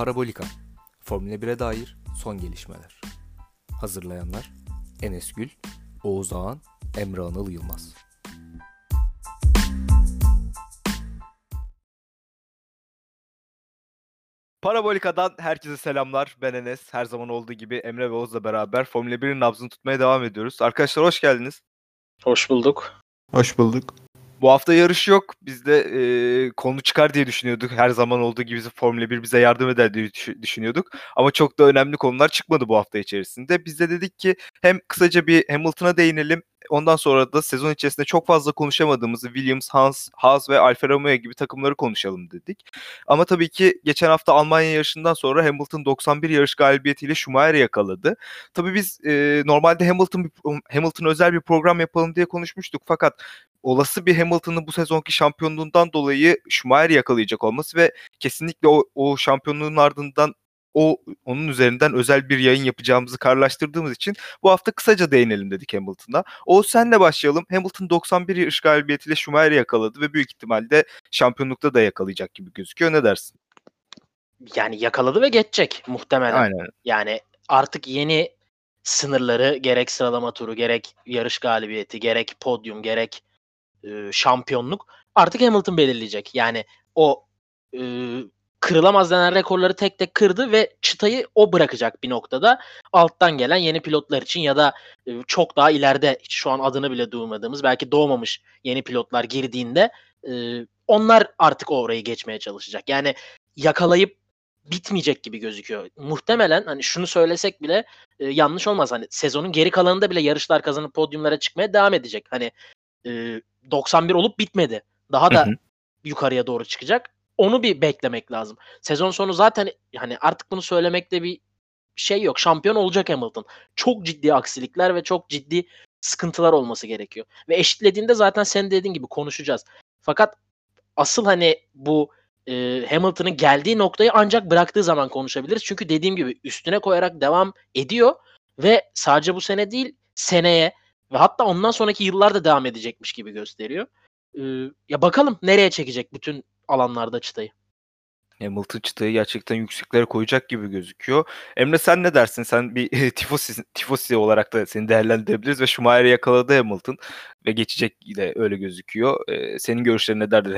Parabolika Formula 1'e dair son gelişmeler. Hazırlayanlar Enes Gül, Oğuz Ağan, Emre Anıl Yılmaz. Parabolika'dan herkese selamlar. Ben Enes. Her zaman olduğu gibi Emre ve Oğuz'la beraber Formula 1'in nabzını tutmaya devam ediyoruz. Arkadaşlar hoş geldiniz. Hoş bulduk. Hoş bulduk. Bu hafta yarış yok. Biz de e, konu çıkar diye düşünüyorduk. Her zaman olduğu gibi Formula 1 bize yardım eder diye düşünüyorduk. Ama çok da önemli konular çıkmadı bu hafta içerisinde. Biz de dedik ki hem kısaca bir Hamilton'a değinelim. Ondan sonra da sezon içerisinde çok fazla konuşamadığımız Williams, Hans, Haas ve Alfa Romeo gibi takımları konuşalım dedik. Ama tabii ki geçen hafta Almanya yarışından sonra Hamilton 91 yarış galibiyetiyle Schumacher'i yakaladı. Tabii biz e, normalde Hamilton Hamilton özel bir program yapalım diye konuşmuştuk fakat olası bir Hamilton'ın bu sezonki şampiyonluğundan dolayı Schumacher yakalayacak olması ve kesinlikle o, o şampiyonluğun ardından o onun üzerinden özel bir yayın yapacağımızı kararlaştırdığımız için bu hafta kısaca değinelim dedik Hamilton'a. O senle başlayalım. Hamilton 91 yarış galibiyetiyle Schumacher'i yakaladı ve büyük ihtimalle şampiyonlukta da yakalayacak gibi gözüküyor. Ne dersin? Yani yakaladı ve geçecek muhtemelen. Aynen. Yani artık yeni sınırları gerek sıralama turu gerek yarış galibiyeti gerek podyum gerek e, şampiyonluk artık Hamilton belirleyecek. Yani o e, kırılamaz denen rekorları tek tek kırdı ve çıtayı o bırakacak bir noktada. Alttan gelen yeni pilotlar için ya da e, çok daha ileride şu an adını bile duymadığımız belki doğmamış yeni pilotlar girdiğinde e, onlar artık orayı geçmeye çalışacak. Yani yakalayıp bitmeyecek gibi gözüküyor. Muhtemelen hani şunu söylesek bile e, yanlış olmaz. Hani sezonun geri kalanında bile yarışlar kazanıp podyumlara çıkmaya devam edecek. Hani e, 91 olup bitmedi. Daha da yukarıya doğru çıkacak. Onu bir beklemek lazım. Sezon sonu zaten hani artık bunu söylemekte bir şey yok. Şampiyon olacak Hamilton. Çok ciddi aksilikler ve çok ciddi sıkıntılar olması gerekiyor. Ve eşitlediğinde zaten sen dediğin gibi konuşacağız. Fakat asıl hani bu e, Hamilton'ın geldiği noktayı ancak bıraktığı zaman konuşabiliriz. Çünkü dediğim gibi üstüne koyarak devam ediyor ve sadece bu sene değil seneye ve hatta ondan sonraki yıllarda devam edecekmiş gibi gösteriyor. Ee, ya bakalım nereye çekecek bütün alanlarda çıtayı. Hamilton çıtayı gerçekten yükseklere koyacak gibi gözüküyor. Emre sen ne dersin? Sen bir tifosi, tifosi olarak da seni değerlendirebiliriz ve Schumacher'i yakaladı Hamilton ve geçecek de öyle gözüküyor. Ee, senin görüşlerin ne derdir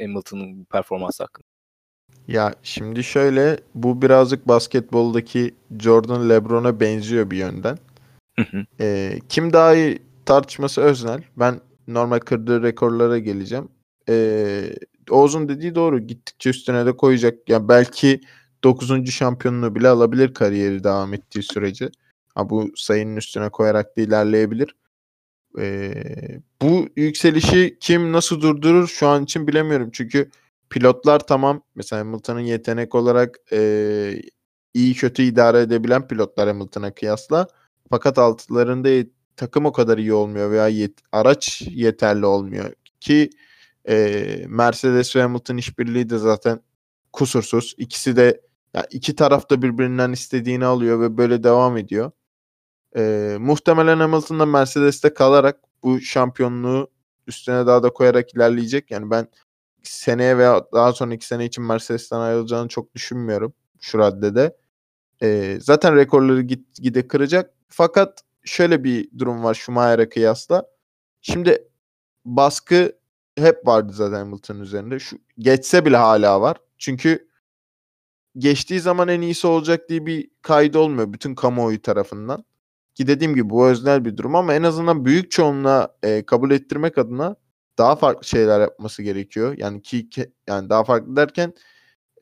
Hamilton'ın performansı hakkında? Ya şimdi şöyle bu birazcık basketboldaki Jordan LeBron'a benziyor bir yönden. Ee, kim daha iyi tartışması öznel. Ben normal kırdığı rekorlara geleceğim. Ee, Oğuz'un dediği doğru. Gittikçe üstüne de koyacak. Yani belki 9. şampiyonluğu bile alabilir kariyeri devam ettiği sürece. Ha, bu sayının üstüne koyarak da ilerleyebilir. Ee, bu yükselişi kim nasıl durdurur şu an için bilemiyorum. Çünkü pilotlar tamam. Mesela Hamilton'ın yetenek olarak e, iyi kötü idare edebilen pilotlar Hamilton'a kıyasla. Fakat altlarında takım o kadar iyi olmuyor veya yet- araç yeterli olmuyor ki e, Mercedes ve Hamilton işbirliği de zaten kusursuz. İkisi de yani iki taraf da birbirinden istediğini alıyor ve böyle devam ediyor. E, muhtemelen Hamilton da Mercedes'te kalarak bu şampiyonluğu üstüne daha da koyarak ilerleyecek. Yani ben seneye veya daha sonraki sene için Mercedes'ten ayrılacağını çok düşünmüyorum şu raddede. E, zaten rekorları git gide kıracak. Fakat şöyle bir durum var Schumacher'e kıyasla. Şimdi baskı hep vardı zaten Hamilton'ın üzerinde. Şu geçse bile hala var. Çünkü geçtiği zaman en iyisi olacak diye bir kaydı olmuyor bütün kamuoyu tarafından. Ki dediğim gibi bu öznel bir durum ama en azından büyük çoğunluğa e, kabul ettirmek adına daha farklı şeyler yapması gerekiyor. Yani ki, ki yani daha farklı derken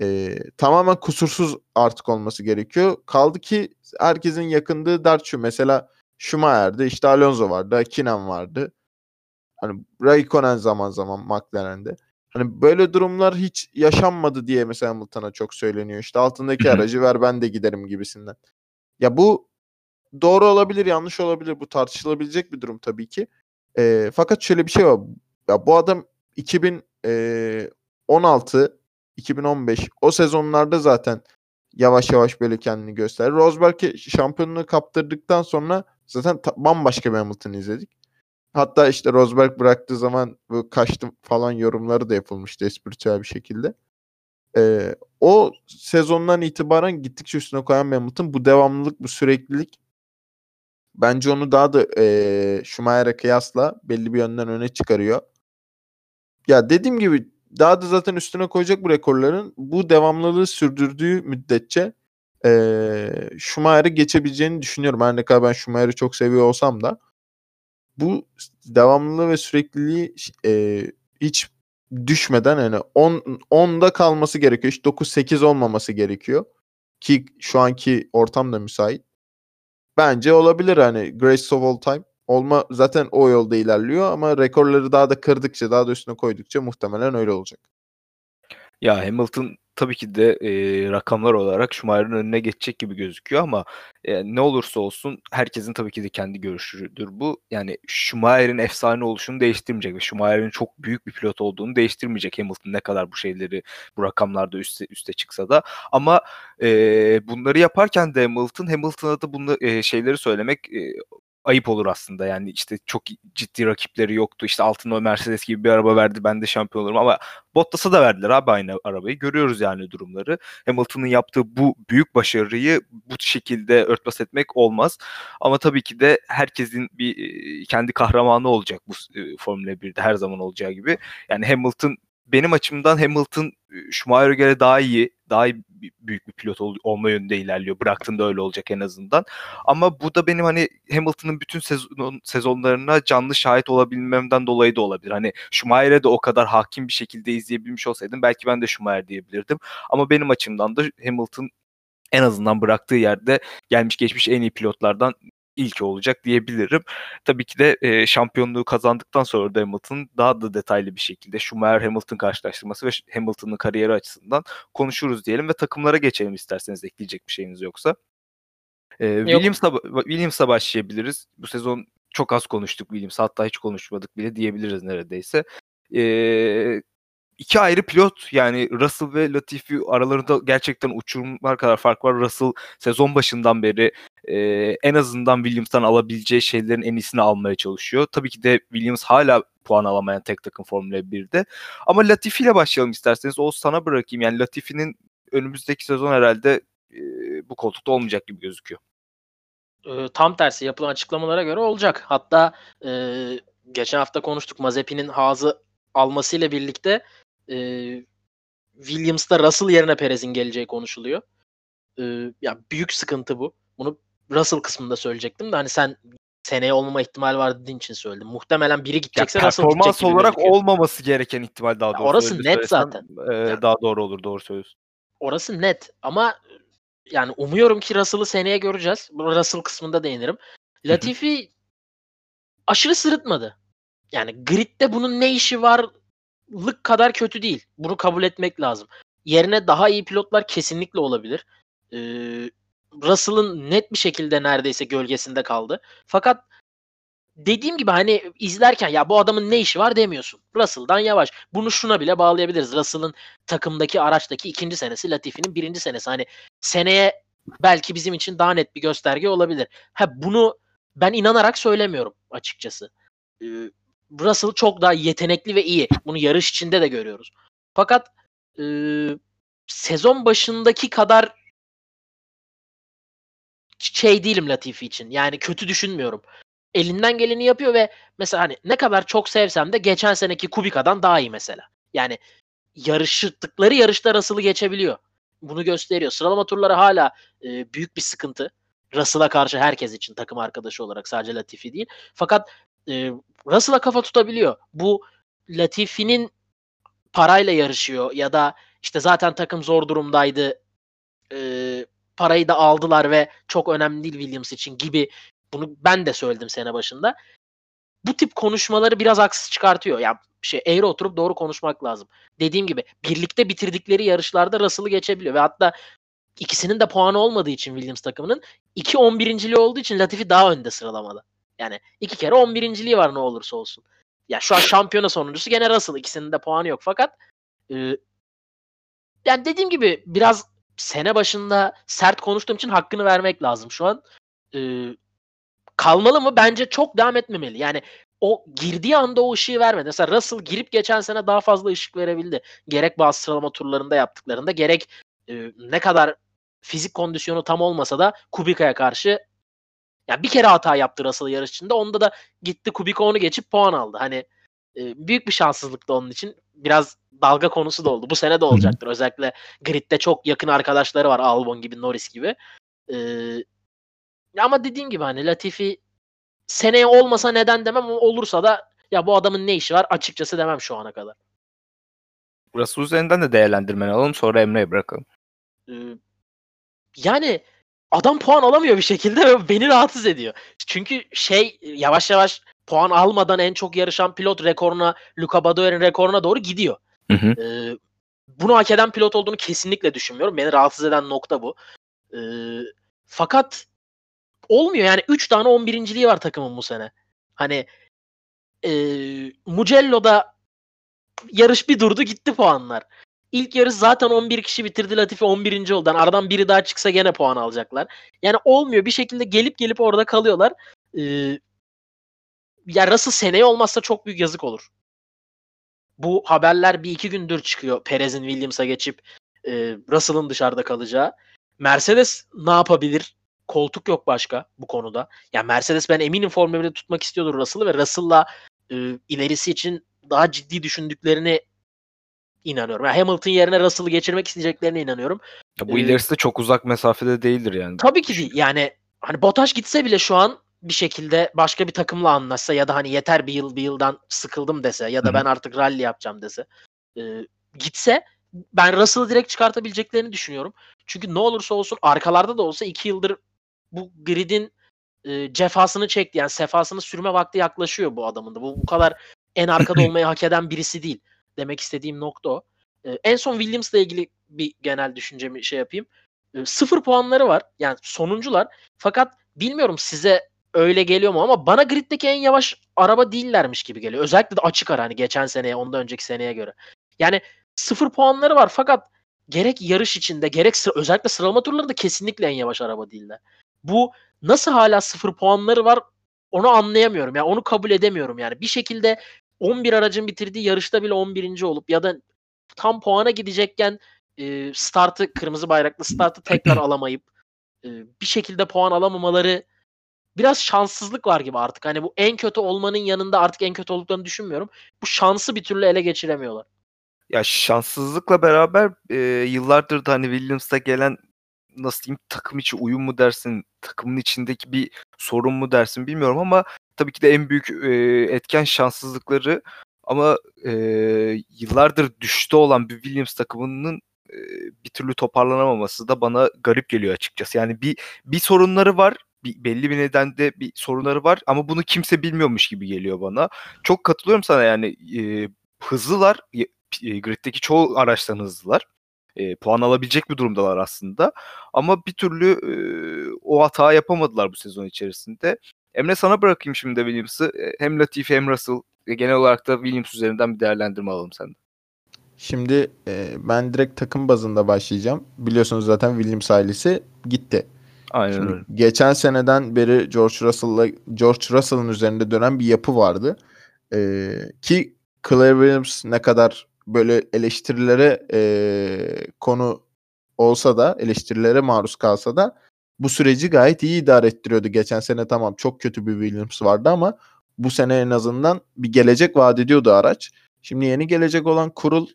e, tamamen kusursuz artık olması gerekiyor. Kaldı ki herkesin yakındığı dert şu. Mesela Schumacher'de işte Alonso vardı, Kinen vardı. Hani Raikkonen zaman zaman McLaren'de. Hani böyle durumlar hiç yaşanmadı diye mesela Hamilton'a çok söyleniyor. İşte altındaki aracı ver ben de giderim gibisinden. Ya bu doğru olabilir, yanlış olabilir. Bu tartışılabilecek bir durum tabii ki. E, fakat şöyle bir şey var. Ya bu adam 2016 2015 o sezonlarda zaten yavaş yavaş böyle kendini gösterir. Rosberg'e şampiyonluğu kaptırdıktan sonra zaten bambaşka bir Hamilton izledik. Hatta işte Rosberg bıraktığı zaman bu kaçtı falan yorumları da yapılmıştı espritüel bir şekilde. E, o sezondan itibaren gittikçe üstüne koyan Hamilton bu devamlılık, bu süreklilik bence onu daha da e, Schumacher'e kıyasla belli bir yönden öne çıkarıyor. Ya dediğim gibi daha da zaten üstüne koyacak bu rekorların bu devamlılığı sürdürdüğü müddetçe e, Schumacher'i geçebileceğini düşünüyorum. Her ne kadar ben Schumacher'i çok seviyor olsam da bu devamlılığı ve sürekliliği e, hiç düşmeden yani 10 10'da kalması gerekiyor. Hiç 9 8 olmaması gerekiyor. Ki şu anki ortam da müsait. Bence olabilir hani Grace of All Time. Olma zaten o yolda ilerliyor ama rekorları daha da kırdıkça, daha da üstüne koydukça muhtemelen öyle olacak. Ya Hamilton tabii ki de e, rakamlar olarak Schumacher'ın önüne geçecek gibi gözüküyor ama e, ne olursa olsun herkesin tabii ki de kendi görüşüdür bu. Yani Schumacher'in efsane oluşunu değiştirmeyecek ve Schumacher'in çok büyük bir pilot olduğunu değiştirmeyecek Hamilton ne kadar bu şeyleri bu rakamlarda üste, üste çıksa da. Ama e, bunları yaparken de Hamilton Hamilton'a da bunu e, şeyleri söylemek e, ayıp olur aslında. Yani işte çok ciddi rakipleri yoktu. İşte altında Mercedes gibi bir araba verdi ben de şampiyon olurum ama Bottas'a da verdiler abi aynı arabayı. Görüyoruz yani durumları. Hamilton'ın yaptığı bu büyük başarıyı bu şekilde örtbas etmek olmaz. Ama tabii ki de herkesin bir kendi kahramanı olacak bu Formula 1'de her zaman olacağı gibi. Yani Hamilton benim açımdan Hamilton Schumacher'e göre daha iyi, daha büyük bir pilot ol, olma yönünde ilerliyor. Bıraktığında öyle olacak en azından. Ama bu da benim hani Hamilton'ın bütün sezon, sezonlarına canlı şahit olabilmemden dolayı da olabilir. Hani Schumacher'e de o kadar hakim bir şekilde izleyebilmiş olsaydım belki ben de Schumacher diyebilirdim. Ama benim açımdan da Hamilton en azından bıraktığı yerde gelmiş geçmiş en iyi pilotlardan ilki olacak diyebilirim. Tabii ki de e, şampiyonluğu kazandıktan sonra da Hamilton daha da detaylı bir şekilde Schumacher Hamilton karşılaştırması ve Hamilton'ın kariyeri açısından konuşuruz diyelim ve takımlara geçelim isterseniz ekleyecek bir şeyiniz yoksa. E, Williams'la Williams'la başlayabiliriz. Bu sezon çok az konuştuk Williams. Hatta hiç konuşmadık bile diyebiliriz neredeyse. E, iki ayrı pilot yani Russell ve Latifi aralarında gerçekten uçurumlar kadar fark var. Russell sezon başından beri e, en azından Williams'tan alabileceği şeylerin en iyisini almaya çalışıyor. Tabii ki de Williams hala puan alamayan tek takım Formula 1'de. Ama Latifi ile başlayalım isterseniz. O sana bırakayım. Yani Latifi'nin önümüzdeki sezon herhalde e, bu koltukta olmayacak gibi gözüküyor. tam tersi yapılan açıklamalara göre olacak. Hatta e, geçen hafta konuştuk Mazepin'in Haas'ı almasıyla birlikte e, Williams'ta Russell yerine Perez'in geleceği konuşuluyor. E, ya büyük sıkıntı bu. Bunu Russell kısmında söyleyecektim de hani sen seneye olmama ihtimali var dediğin için söyledim. Muhtemelen biri gidecekse ya, Russell gidecek gibi olarak gözüküyor. olmaması gereken ihtimal daha doğru. orası net söylesem, zaten. E, yani, daha doğru olur doğru söylüyorsun. Orası net ama yani umuyorum ki Russell'ı seneye göreceğiz. Russell kısmında değinirim. Latifi aşırı sırıtmadı. Yani gridde bunun ne işi var lık kadar kötü değil. Bunu kabul etmek lazım. Yerine daha iyi pilotlar kesinlikle olabilir. Ee, Russell'ın net bir şekilde neredeyse gölgesinde kaldı. Fakat dediğim gibi hani izlerken ya bu adamın ne işi var demiyorsun. Russell'dan yavaş. Bunu şuna bile bağlayabiliriz. Russell'ın takımdaki araçtaki ikinci senesi Latifi'nin birinci senesi. Hani seneye belki bizim için daha net bir gösterge olabilir. Ha bunu ben inanarak söylemiyorum açıkçası. Ee, Russell çok daha yetenekli ve iyi. Bunu yarış içinde de görüyoruz. Fakat e, sezon başındaki kadar şey değilim Latifi için. Yani kötü düşünmüyorum. Elinden geleni yapıyor ve mesela hani ne kadar çok sevsem de geçen seneki Kubica'dan daha iyi mesela. Yani yarıştıkları yarışta Russell'ı geçebiliyor. Bunu gösteriyor. Sıralama turları hala e, büyük bir sıkıntı. Russell'a karşı herkes için takım arkadaşı olarak sadece Latifi değil. Fakat e, Russell'a kafa tutabiliyor. Bu Latifi'nin parayla yarışıyor ya da işte zaten takım zor durumdaydı. E, parayı da aldılar ve çok önemli değil Williams için gibi bunu ben de söyledim sene başında. Bu tip konuşmaları biraz haksız çıkartıyor. Ya yani şey eğri oturup doğru konuşmak lazım. Dediğim gibi birlikte bitirdikleri yarışlarda Russell'ı geçebiliyor ve hatta ikisinin de puanı olmadığı için Williams takımının 2 11.liği olduğu için Latifi daha önde sıralamada. Yani iki kere 11.liği var ne olursa olsun. Ya şu an şampiyona sonuncusu gene Russell. İkisinin de puanı yok fakat e, yani dediğim gibi biraz sene başında sert konuştuğum için hakkını vermek lazım şu an. E, kalmalı mı? Bence çok devam etmemeli. Yani o girdiği anda o ışığı vermedi. Mesela Russell girip geçen sene daha fazla ışık verebildi. Gerek bazı sıralama turlarında yaptıklarında gerek e, ne kadar fizik kondisyonu tam olmasa da Kubica'ya karşı ya bir kere hata yaptı Russell yarış içinde. Onda da gitti Kubica onu geçip puan aldı. Hani e, büyük bir şanssızlıktı onun için. Biraz dalga konusu da oldu. Bu sene de olacaktır. Özellikle gridde çok yakın arkadaşları var. Albon gibi, Norris gibi. E, ama dediğim gibi hani Latifi seneye olmasa neden demem ama olursa da ya bu adamın ne işi var açıkçası demem şu ana kadar. Burası üzerinden de değerlendirmeni alalım sonra Emre'ye bırakalım. Ee, yani adam puan alamıyor bir şekilde ve beni rahatsız ediyor. Çünkü şey yavaş yavaş puan almadan en çok yarışan pilot rekoruna Luca Badoer'in rekoruna doğru gidiyor. Hı hı. Ee, bunu hak eden pilot olduğunu kesinlikle düşünmüyorum. Beni rahatsız eden nokta bu. Ee, fakat olmuyor yani 3 tane 11.liği var takımın bu sene. Hani e, Mugello'da yarış bir durdu gitti puanlar. İlk yarış zaten 11 kişi bitirdi. Latifi 11. oldu. Yani aradan biri daha çıksa gene puan alacaklar. Yani olmuyor. Bir şekilde gelip gelip orada kalıyorlar. Ee, ya Russell seneye olmazsa çok büyük yazık olur. Bu haberler bir iki gündür çıkıyor. Perez'in Williams'a geçip e, Russell'ın dışarıda kalacağı. Mercedes ne yapabilir? Koltuk yok başka bu konuda. Ya yani Mercedes ben eminim Formula 1'de tutmak istiyordur Russell'ı ve Russell'la e, ilerisi için daha ciddi düşündüklerini inanıyorum. Yani Hamilton yerine Russell'ı geçirmek isteyeceklerine inanıyorum. Ya bu ee, ilerisi de çok uzak mesafede değildir yani. Tabii ki değil. Yani hani Bottas gitse bile şu an bir şekilde başka bir takımla anlaşsa ya da hani yeter bir yıl bir yıldan sıkıldım dese ya da Hı-hı. ben artık rally yapacağım dese e, gitse ben Russell'ı direkt çıkartabileceklerini düşünüyorum. Çünkü ne olursa olsun arkalarda da olsa iki yıldır bu gridin e, cefasını çekti. Yani sefasını sürme vakti yaklaşıyor bu adamın da. Bu, bu kadar en arkada olmayı hak eden birisi değil. Demek istediğim nokta o. E, en son Williams'la ilgili bir genel düşüncemi şey yapayım. E, sıfır puanları var. Yani sonuncular. Fakat bilmiyorum size öyle geliyor mu ama bana griddeki en yavaş araba değillermiş gibi geliyor. Özellikle de açık ara hani geçen seneye ondan önceki seneye göre. Yani sıfır puanları var fakat gerek yarış içinde gerek sıra, özellikle sıralama turlarında kesinlikle en yavaş araba değiller. Bu nasıl hala sıfır puanları var onu anlayamıyorum. Yani onu kabul edemiyorum yani. Bir şekilde 11 aracın bitirdiği yarışta bile 11. olup ya da tam puana gidecekken e, startı kırmızı bayraklı startı tekrar alamayıp e, bir şekilde puan alamamaları biraz şanssızlık var gibi artık. Hani bu en kötü olmanın yanında artık en kötü olduklarını düşünmüyorum. Bu şansı bir türlü ele geçiremiyorlar. Ya şanssızlıkla beraber e, yıllardır da hani Williams'ta gelen nasıl diyeyim takım içi uyum mu dersin, takımın içindeki bir sorun mu dersin bilmiyorum ama tabii ki de en büyük e, etken şanssızlıkları ama e, yıllardır düşte olan bir Williams takımının e, bir türlü toparlanamaması da bana garip geliyor açıkçası. Yani bir bir sorunları var. Bir, belli bir nedende bir sorunları var ama bunu kimse bilmiyormuş gibi geliyor bana. Çok katılıyorum sana yani e, hızlılar. E, griddeki çoğu araçtan hızlılar e, puan alabilecek bir durumdalar aslında. Ama bir türlü e, o hata yapamadılar bu sezon içerisinde. Emre sana bırakayım şimdi Williams'ı. Hem Latifi hem Russell genel olarak da Williams üzerinden bir değerlendirme alalım senden. Şimdi e, ben direkt takım bazında başlayacağım. Biliyorsunuz zaten Williams ailesi gitti. Aynen Şimdi, öyle. Geçen seneden beri George Russell'la George Russell'ın üzerinde dönen bir yapı vardı. E, ki Claire Williams ne kadar böyle eleştirilere e, konu olsa da eleştirilere maruz kalsa da bu süreci gayet iyi idare ettiriyordu. Geçen sene tamam çok kötü bir Williams vardı ama bu sene en azından bir gelecek vaat ediyordu araç. Şimdi yeni gelecek olan kurul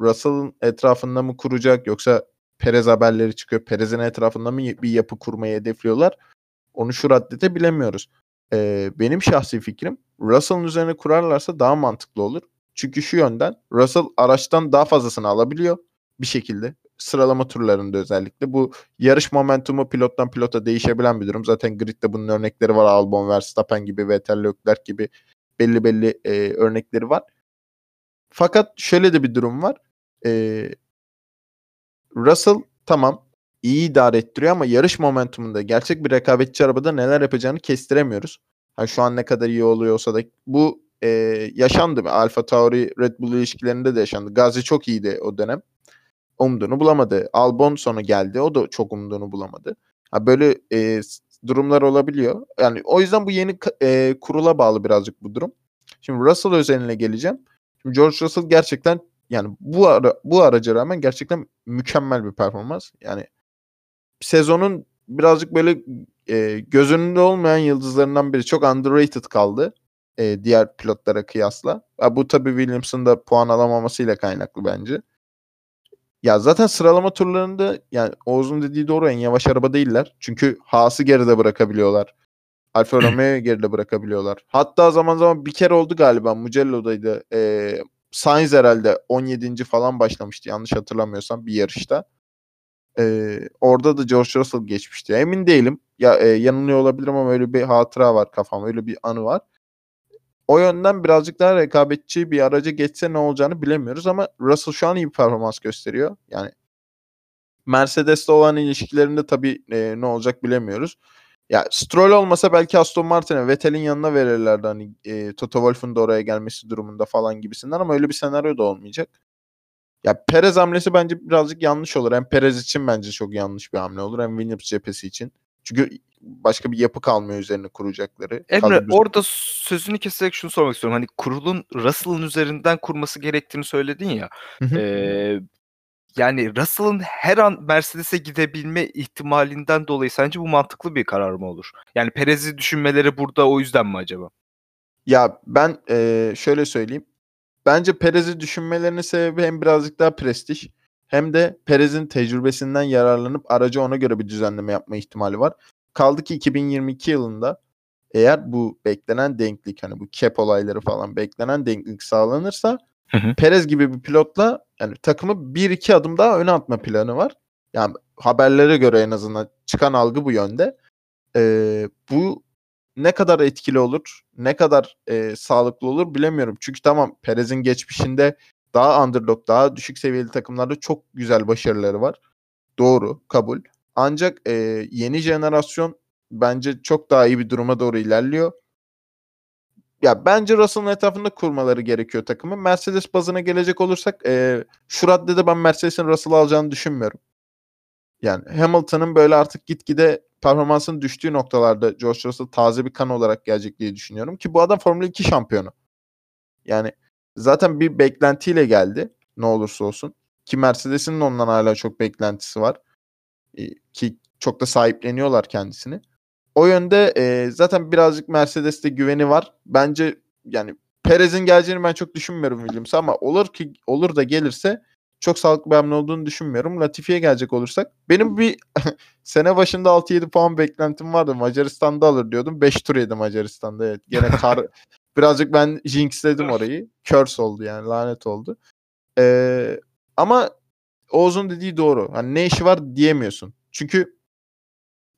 Russell'ın etrafında mı kuracak yoksa Perez haberleri çıkıyor. Perez'in etrafında mı bir yapı kurmayı hedefliyorlar? Onu şu raddete bilemiyoruz. Ee, benim şahsi fikrim Russell'ın üzerine kurarlarsa daha mantıklı olur. Çünkü şu yönden Russell araçtan daha fazlasını alabiliyor bir şekilde. Sıralama turlarında özellikle. Bu yarış momentumu pilottan pilota değişebilen bir durum. Zaten gridde bunun örnekleri var. Albon, Verstappen gibi, Vettel, Leclerc gibi belli belli e, örnekleri var. Fakat şöyle de bir durum var. E, Russell tamam iyi idare ettiriyor ama yarış momentumunda gerçek bir rekabetçi arabada neler yapacağını kestiremiyoruz. Ha, şu an ne kadar iyi oluyorsa da bu e, yaşandı. Alfa Tauri Red Bull ilişkilerinde de yaşandı. Gazi çok iyiydi o dönem. Umduğunu bulamadı. Albon sonra geldi. O da çok umduğunu bulamadı. Ha böyle e, durumlar olabiliyor. Yani o yüzden bu yeni e, kurula bağlı birazcık bu durum. Şimdi Russell özeline geleceğim. Şimdi George Russell gerçekten yani bu ara, bu araca rağmen gerçekten mükemmel bir performans. Yani sezonun birazcık böyle e, göz önünde olmayan yıldızlarından biri. Çok underrated kaldı e, diğer pilotlara kıyasla. Ya, bu tabii Williams'ın da puan alamamasıyla kaynaklı bence. Ya zaten sıralama turlarında yani Oğuz'un dediği doğru en yavaş araba değiller. Çünkü Haas'ı geride bırakabiliyorlar. Alfa Romeo'yu geride bırakabiliyorlar. Hatta zaman zaman bir kere oldu galiba Mugello'daydı. Ee, Sainz herhalde 17. falan başlamıştı yanlış hatırlamıyorsam bir yarışta. Ee, orada da George Russell geçmişti. Emin değilim. Ya e, yanılıyor olabilirim ama öyle bir hatıra var kafam. Öyle bir anı var. O yönden birazcık daha rekabetçi bir araca geçse ne olacağını bilemiyoruz ama Russell şu an iyi bir performans gösteriyor. Yani Mercedes'le olan ilişkilerinde tabii e, ne olacak bilemiyoruz. Ya Stroll olmasa belki Aston Martin'e Vettel'in yanına verirlerdi hani e, Toto Wolff'un da oraya gelmesi durumunda falan gibisinden ama öyle bir senaryo da olmayacak. Ya Perez hamlesi bence birazcık yanlış olur. Hem Perez için bence çok yanlış bir hamle olur hem Williams cephesi için. Çünkü başka bir yapı kalmıyor üzerine kuracakları. Emre Kadro... orada sözünü keserek şunu sormak istiyorum. Hani kurulun Russell'ın üzerinden kurması gerektiğini söyledin ya. e, yani Russell'ın her an Mercedes'e gidebilme ihtimalinden dolayı sence bu mantıklı bir karar mı olur? Yani Perez'i düşünmeleri burada o yüzden mi acaba? Ya ben e, şöyle söyleyeyim. Bence Perez'i düşünmelerinin sebebi hem birazcık daha prestij hem de Perez'in tecrübesinden yararlanıp aracı ona göre bir düzenleme yapma ihtimali var. Kaldı ki 2022 yılında eğer bu beklenen denklik hani bu cap olayları falan beklenen denklik sağlanırsa hı hı. Perez gibi bir pilotla yani takımı 1-2 adım daha öne atma planı var. Yani haberlere göre en azından çıkan algı bu yönde. Ee, bu ne kadar etkili olur, ne kadar e, sağlıklı olur bilemiyorum. Çünkü tamam Perez'in geçmişinde daha underdog, daha düşük seviyeli takımlarda çok güzel başarıları var. Doğru, kabul. Ancak e, yeni jenerasyon bence çok daha iyi bir duruma doğru ilerliyor. Ya bence Russell'ın etrafında kurmaları gerekiyor takımı. Mercedes bazına gelecek olursak e, şu raddede ben Mercedes'in Russell'ı alacağını düşünmüyorum. Yani Hamilton'ın böyle artık gitgide performansının düştüğü noktalarda George Russell taze bir kan olarak gelecek diye düşünüyorum. Ki bu adam Formula 2 şampiyonu. Yani zaten bir beklentiyle geldi ne olursa olsun. Ki Mercedes'in ondan hala çok beklentisi var. E, ki çok da sahipleniyorlar kendisini. O yönde e, zaten birazcık Mercedes'te güveni var. Bence yani Perez'in geleceğini ben çok düşünmüyorum Williams'a ama olur ki olur da gelirse çok sağlıklı bir hamle olduğunu düşünmüyorum. Latifi'ye gelecek olursak benim bir sene başında 6-7 puan beklentim vardı. Macaristan'da alır diyordum. 5 tur yedim Macaristan'da. Evet. Gene kar birazcık ben jinxledim orayı. Curse oldu yani lanet oldu. Ee, ama Oğuz'un dediği doğru. Hani ne işi var diyemiyorsun. Çünkü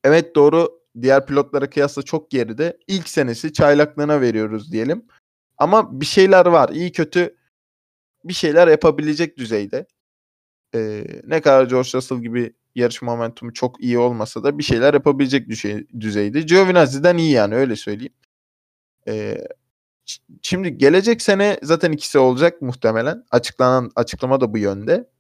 evet doğru diğer pilotlara kıyasla çok geride. İlk senesi çaylaklığına veriyoruz diyelim. Ama bir şeyler var. İyi kötü bir şeyler yapabilecek düzeyde. Ee, ne kadar George Russell gibi yarış momentumu çok iyi olmasa da bir şeyler yapabilecek düzey, düzeyde. Giovinazzi'den iyi yani öyle söyleyeyim. Ee, şimdi gelecek sene zaten ikisi olacak muhtemelen. Açıklanan açıklama da bu yönde.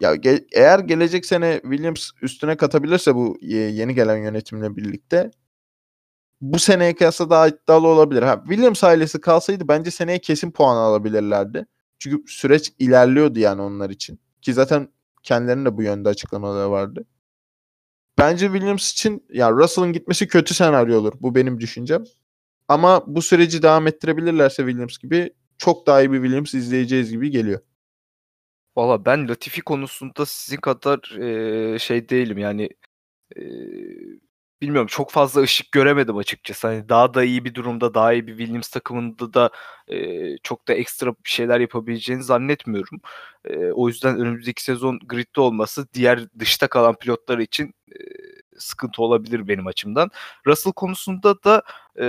Ya ge- eğer gelecek sene Williams üstüne katabilirse bu yeni gelen yönetimle birlikte bu seneye kıyasla daha iddialı olabilir. Ha, Williams ailesi kalsaydı bence seneye kesin puan alabilirlerdi. Çünkü süreç ilerliyordu yani onlar için. Ki zaten kendilerinin de bu yönde açıklamaları vardı. Bence Williams için ya Russell'ın gitmesi kötü senaryo olur. Bu benim düşüncem. Ama bu süreci devam ettirebilirlerse Williams gibi çok daha iyi bir Williams izleyeceğiz gibi geliyor. Valla ben Latifi konusunda sizin kadar e, şey değilim yani e, bilmiyorum çok fazla ışık göremedim açıkçası. Hani daha da iyi bir durumda, daha iyi bir Williams takımında da e, çok da ekstra bir şeyler yapabileceğini zannetmiyorum. E, o yüzden önümüzdeki sezon gridde olması diğer dışta kalan pilotlar için e, sıkıntı olabilir benim açımdan. Russell konusunda da e,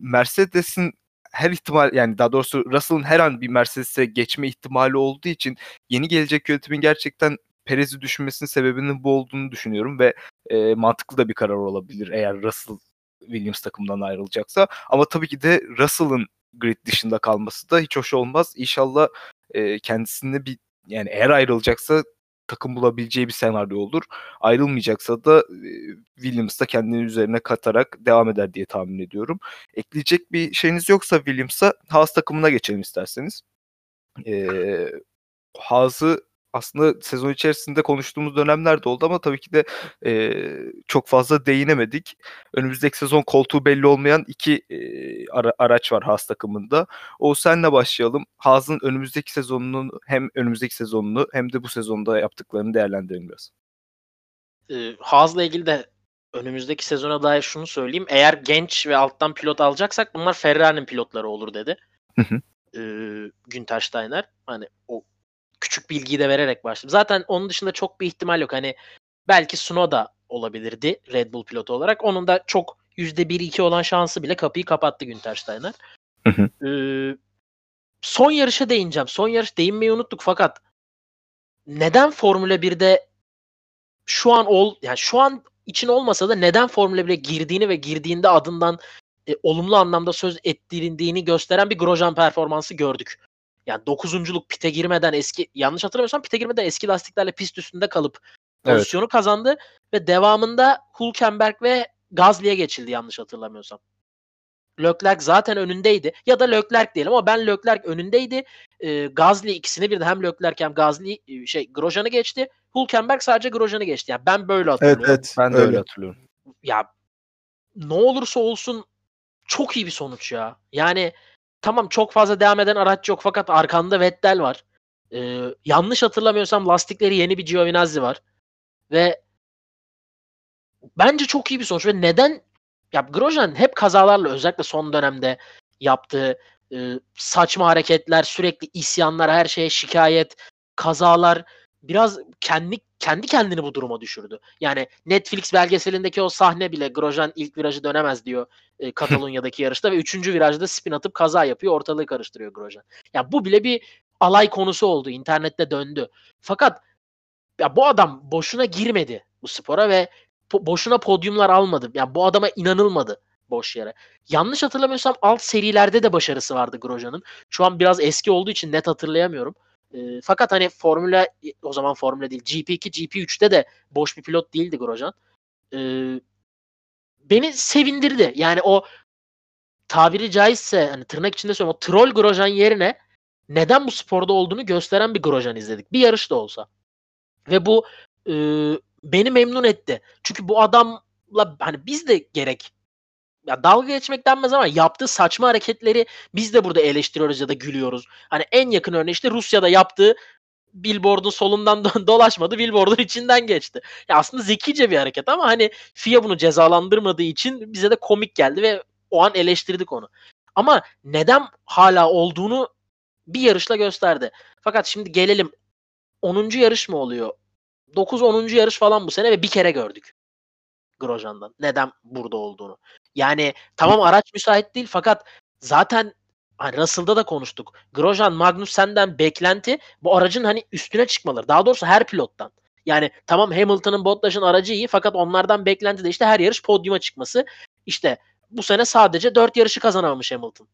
Mercedes'in her ihtimal yani daha doğrusu Russell'ın her an bir Mercedes'e geçme ihtimali olduğu için yeni gelecek yönetimin gerçekten Perez'i düşünmesinin sebebinin bu olduğunu düşünüyorum ve e, mantıklı da bir karar olabilir eğer Russell Williams takımından ayrılacaksa. Ama tabii ki de Russell'ın grid dışında kalması da hiç hoş olmaz. İnşallah e, kendisine bir yani eğer ayrılacaksa takım bulabileceği bir senaryo olur. Ayrılmayacaksa da Williams da kendini üzerine katarak devam eder diye tahmin ediyorum. Ekleyecek bir şeyiniz yoksa Williams'a Haas takımına geçelim isterseniz. E, Haas'ı aslında sezon içerisinde konuştuğumuz dönemler de oldu ama tabii ki de e, çok fazla değinemedik. Önümüzdeki sezon koltuğu belli olmayan iki e, ara, araç var Haas takımında. O senle başlayalım. Haas'ın önümüzdeki sezonunun hem önümüzdeki sezonunu hem de bu sezonda yaptıklarını değerlendirelim biraz. E, Haas'la ilgili de önümüzdeki sezona dair şunu söyleyeyim. Eğer genç ve alttan pilot alacaksak bunlar Ferrari'nin pilotları olur dedi. Hı hı. E, Günter Steiner. Hani o küçük bilgiyi de vererek başladım. Zaten onun dışında çok bir ihtimal yok. Hani belki Sunoda olabilirdi Red Bull pilotu olarak. Onun da çok %1-2 olan şansı bile kapıyı kapattı Günter Steiner. Hı hı. Ee, son yarışa değineceğim. Son yarış değinmeyi unuttuk fakat neden Formula 1'de şu an ol yani şu an için olmasa da neden Formula 1'e girdiğini ve girdiğinde adından e, olumlu anlamda söz ettirildiğini gösteren bir Grosjean performansı gördük yani dokuzunculuk pite girmeden eski yanlış hatırlamıyorsam pite girmeden eski lastiklerle pist üstünde kalıp pozisyonu evet. kazandı ve devamında Hülkenberg ve Gazli'ye geçildi yanlış hatırlamıyorsam. Leclerc zaten önündeydi. Ya da Leclerc diyelim ama ben Leclerc önündeydi. E, Gazli ikisini bir de hem Leclerc hem Gazli e, şey Grosjean'ı geçti. Hülkenberg sadece Grosjean'ı geçti. Yani ben böyle hatırlıyorum. Evet evet. Ben de öyle, öyle hatırlıyorum. Ya ne olursa olsun çok iyi bir sonuç ya. Yani tamam çok fazla devam eden araç yok fakat arkanda Vettel var. Ee, yanlış hatırlamıyorsam lastikleri yeni bir Giovinazzi var. Ve bence çok iyi bir sonuç ve neden ya Grosjean hep kazalarla özellikle son dönemde yaptığı e, saçma hareketler, sürekli isyanlar, her şeye şikayet, kazalar biraz kendi kendi kendini bu duruma düşürdü. Yani Netflix belgeselindeki o sahne bile Grosjean ilk virajı dönemez diyor e, Katalonya'daki yarışta ve üçüncü virajda spin atıp kaza yapıyor ortalığı karıştırıyor Grosjean. Ya bu bile bir alay konusu oldu. internette döndü. Fakat ya bu adam boşuna girmedi bu spora ve po- boşuna podyumlar almadı. Ya yani bu adama inanılmadı boş yere. Yanlış hatırlamıyorsam alt serilerde de başarısı vardı Grosjean'ın. Şu an biraz eski olduğu için net hatırlayamıyorum. E, fakat hani Formula o zaman Formula değil GP2 GP3'te de boş bir pilot değildi Grosjean. E, beni sevindirdi. Yani o tabiri caizse hani tırnak içinde söylüyorum o troll Grosjean yerine neden bu sporda olduğunu gösteren bir Grosjean izledik. Bir yarış da olsa. Ve bu e, beni memnun etti. Çünkü bu adamla hani biz de gerek ya dalga geçmek denmez ama yaptığı saçma hareketleri biz de burada eleştiriyoruz ya da gülüyoruz. Hani en yakın örneği işte Rusya'da yaptığı billboardun solundan dolaşmadı, billboardun içinden geçti. Ya aslında zekice bir hareket ama hani FIA bunu cezalandırmadığı için bize de komik geldi ve o an eleştirdik onu. Ama neden hala olduğunu bir yarışla gösterdi. Fakat şimdi gelelim 10. yarış mı oluyor? 9-10. yarış falan bu sene ve bir kere gördük. Grosjean'dan. Neden burada olduğunu. Yani tamam araç müsait değil fakat zaten hani Russell'da da konuştuk. Grosjean, Magnus senden beklenti bu aracın hani üstüne çıkmaları. Daha doğrusu her pilottan. Yani tamam Hamilton'ın Bottas'ın aracı iyi fakat onlardan beklenti de işte her yarış podyuma çıkması. İşte bu sene sadece 4 yarışı kazanamamış Hamilton.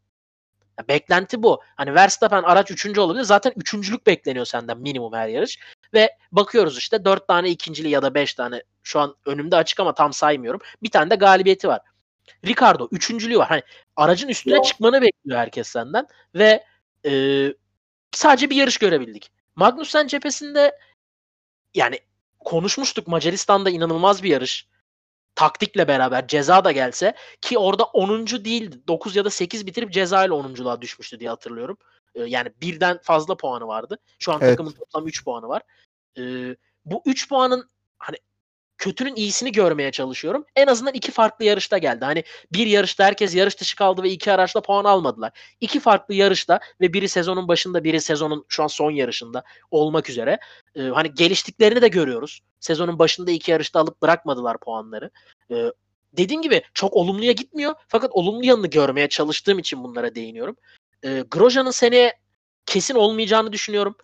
Ya beklenti bu. Hani Verstappen araç 3. olabilir. Zaten üçüncülük bekleniyor senden minimum her yarış. Ve bakıyoruz işte 4 tane ikincili ya da 5 tane şu an önümde açık ama tam saymıyorum. Bir tane de galibiyeti var. Ricardo üçüncülüğü var. Hani aracın üstüne çıkmanı bekliyor herkes senden ve e, sadece bir yarış görebildik. Magnussen cephesinde yani konuşmuştuk Macaristan'da inanılmaz bir yarış. Taktikle beraber ceza da gelse ki orada 10. değil 9 ya da 8 bitirip ceza ile 10'unculuğa düşmüştü diye hatırlıyorum. Ee, yani birden fazla puanı vardı. Şu an evet. takımın toplam 3 puanı var. Ee, bu 3 puanın hani kötünün iyisini görmeye çalışıyorum. En azından iki farklı yarışta geldi. Hani bir yarışta herkes yarış dışı kaldı ve iki araçla puan almadılar. İki farklı yarışta ve biri sezonun başında biri sezonun şu an son yarışında olmak üzere. E, hani geliştiklerini de görüyoruz. Sezonun başında iki yarışta alıp bırakmadılar puanları. E, dediğim gibi çok olumluya gitmiyor. Fakat olumlu yanını görmeye çalıştığım için bunlara değiniyorum. E, Grosjean'ın seneye kesin olmayacağını düşünüyorum.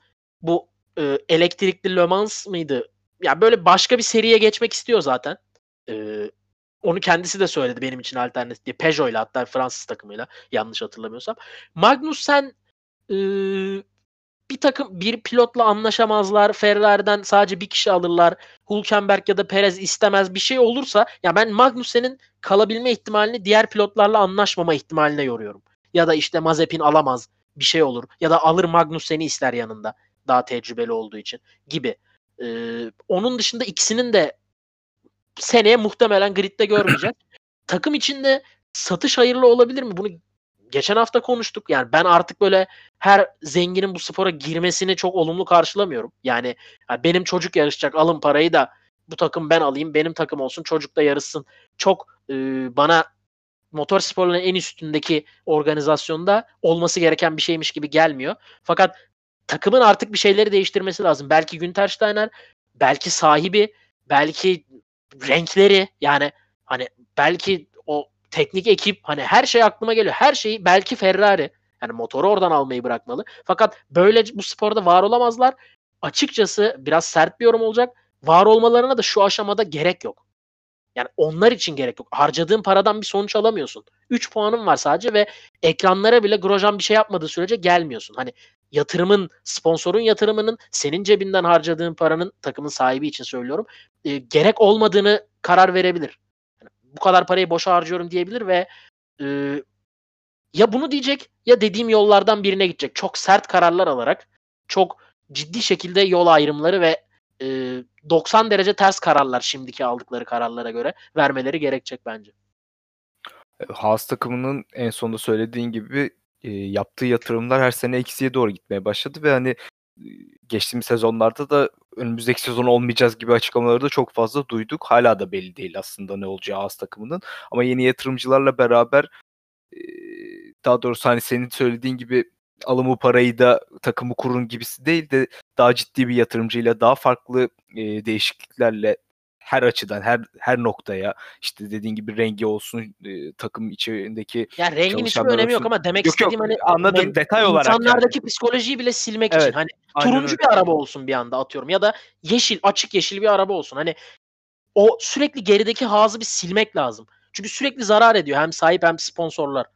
Bu e, elektrikli Le Mans mıydı? Ya böyle başka bir seriye geçmek istiyor zaten. Ee, onu kendisi de söyledi benim için alternatif diye. Peugeot ile hatta Fransız takımıyla yanlış hatırlamıyorsam. Magnussen e, bir takım bir pilotla anlaşamazlar. Ferrari'den sadece bir kişi alırlar. Hülkenberg ya da Perez istemez bir şey olursa ya ben Magnussen'in kalabilme ihtimalini diğer pilotlarla anlaşmama ihtimaline yoruyorum. Ya da işte Mazepin alamaz bir şey olur. Ya da alır Magnussen'i ister yanında. Daha tecrübeli olduğu için gibi. Ee, onun dışında ikisinin de seneye muhtemelen gridde görmeyecek. Takım içinde satış hayırlı olabilir mi? Bunu geçen hafta konuştuk. Yani ben artık böyle her zenginin bu spora girmesini çok olumlu karşılamıyorum. Yani, yani benim çocuk yarışacak alın parayı da bu takım ben alayım benim takım olsun çocuk da yarışsın. Çok e, bana motor sporlarının en üstündeki organizasyonda olması gereken bir şeymiş gibi gelmiyor. Fakat takımın artık bir şeyleri değiştirmesi lazım. Belki Günter Steiner, belki sahibi, belki renkleri yani hani belki o teknik ekip hani her şey aklıma geliyor. Her şeyi belki Ferrari yani motoru oradan almayı bırakmalı. Fakat böyle bu sporda var olamazlar. Açıkçası biraz sert bir yorum olacak. Var olmalarına da şu aşamada gerek yok. Yani onlar için gerek yok. Harcadığın paradan bir sonuç alamıyorsun. 3 puanın var sadece ve ekranlara bile Grosjean bir şey yapmadığı sürece gelmiyorsun. Hani yatırımın, sponsorun yatırımının senin cebinden harcadığın paranın takımın sahibi için söylüyorum. E, gerek olmadığını karar verebilir. Yani bu kadar parayı boşa harcıyorum diyebilir ve e, ya bunu diyecek ya dediğim yollardan birine gidecek. Çok sert kararlar alarak çok ciddi şekilde yol ayrımları ve e, 90 derece ters kararlar şimdiki aldıkları kararlara göre vermeleri gerekecek bence. Haas takımının en sonunda söylediğin gibi e, yaptığı yatırımlar her sene eksiye doğru gitmeye başladı ve hani geçtiğimiz sezonlarda da önümüzdeki sezon olmayacağız gibi açıklamaları da çok fazla duyduk. Hala da belli değil aslında ne olacağı Haas takımının. Ama yeni yatırımcılarla beraber daha doğrusu hani senin söylediğin gibi alımı parayı da takımı kurun gibisi değil de daha ciddi bir yatırımcıyla daha farklı değişikliklerle her açıdan her her noktaya işte dediğin gibi rengi olsun e, takım içindeki yani rengin hiçbir önemi yok ama demek yok, istediğim yok, hani anladım. men, detay olarak insanlardaki yani. psikolojiyi bile silmek evet, için hani turuncu bir araba olsun bir anda atıyorum ya da yeşil açık yeşil bir araba olsun. Hani o sürekli gerideki hazı bir silmek lazım. Çünkü sürekli zarar ediyor. Hem sahip hem sponsorlar.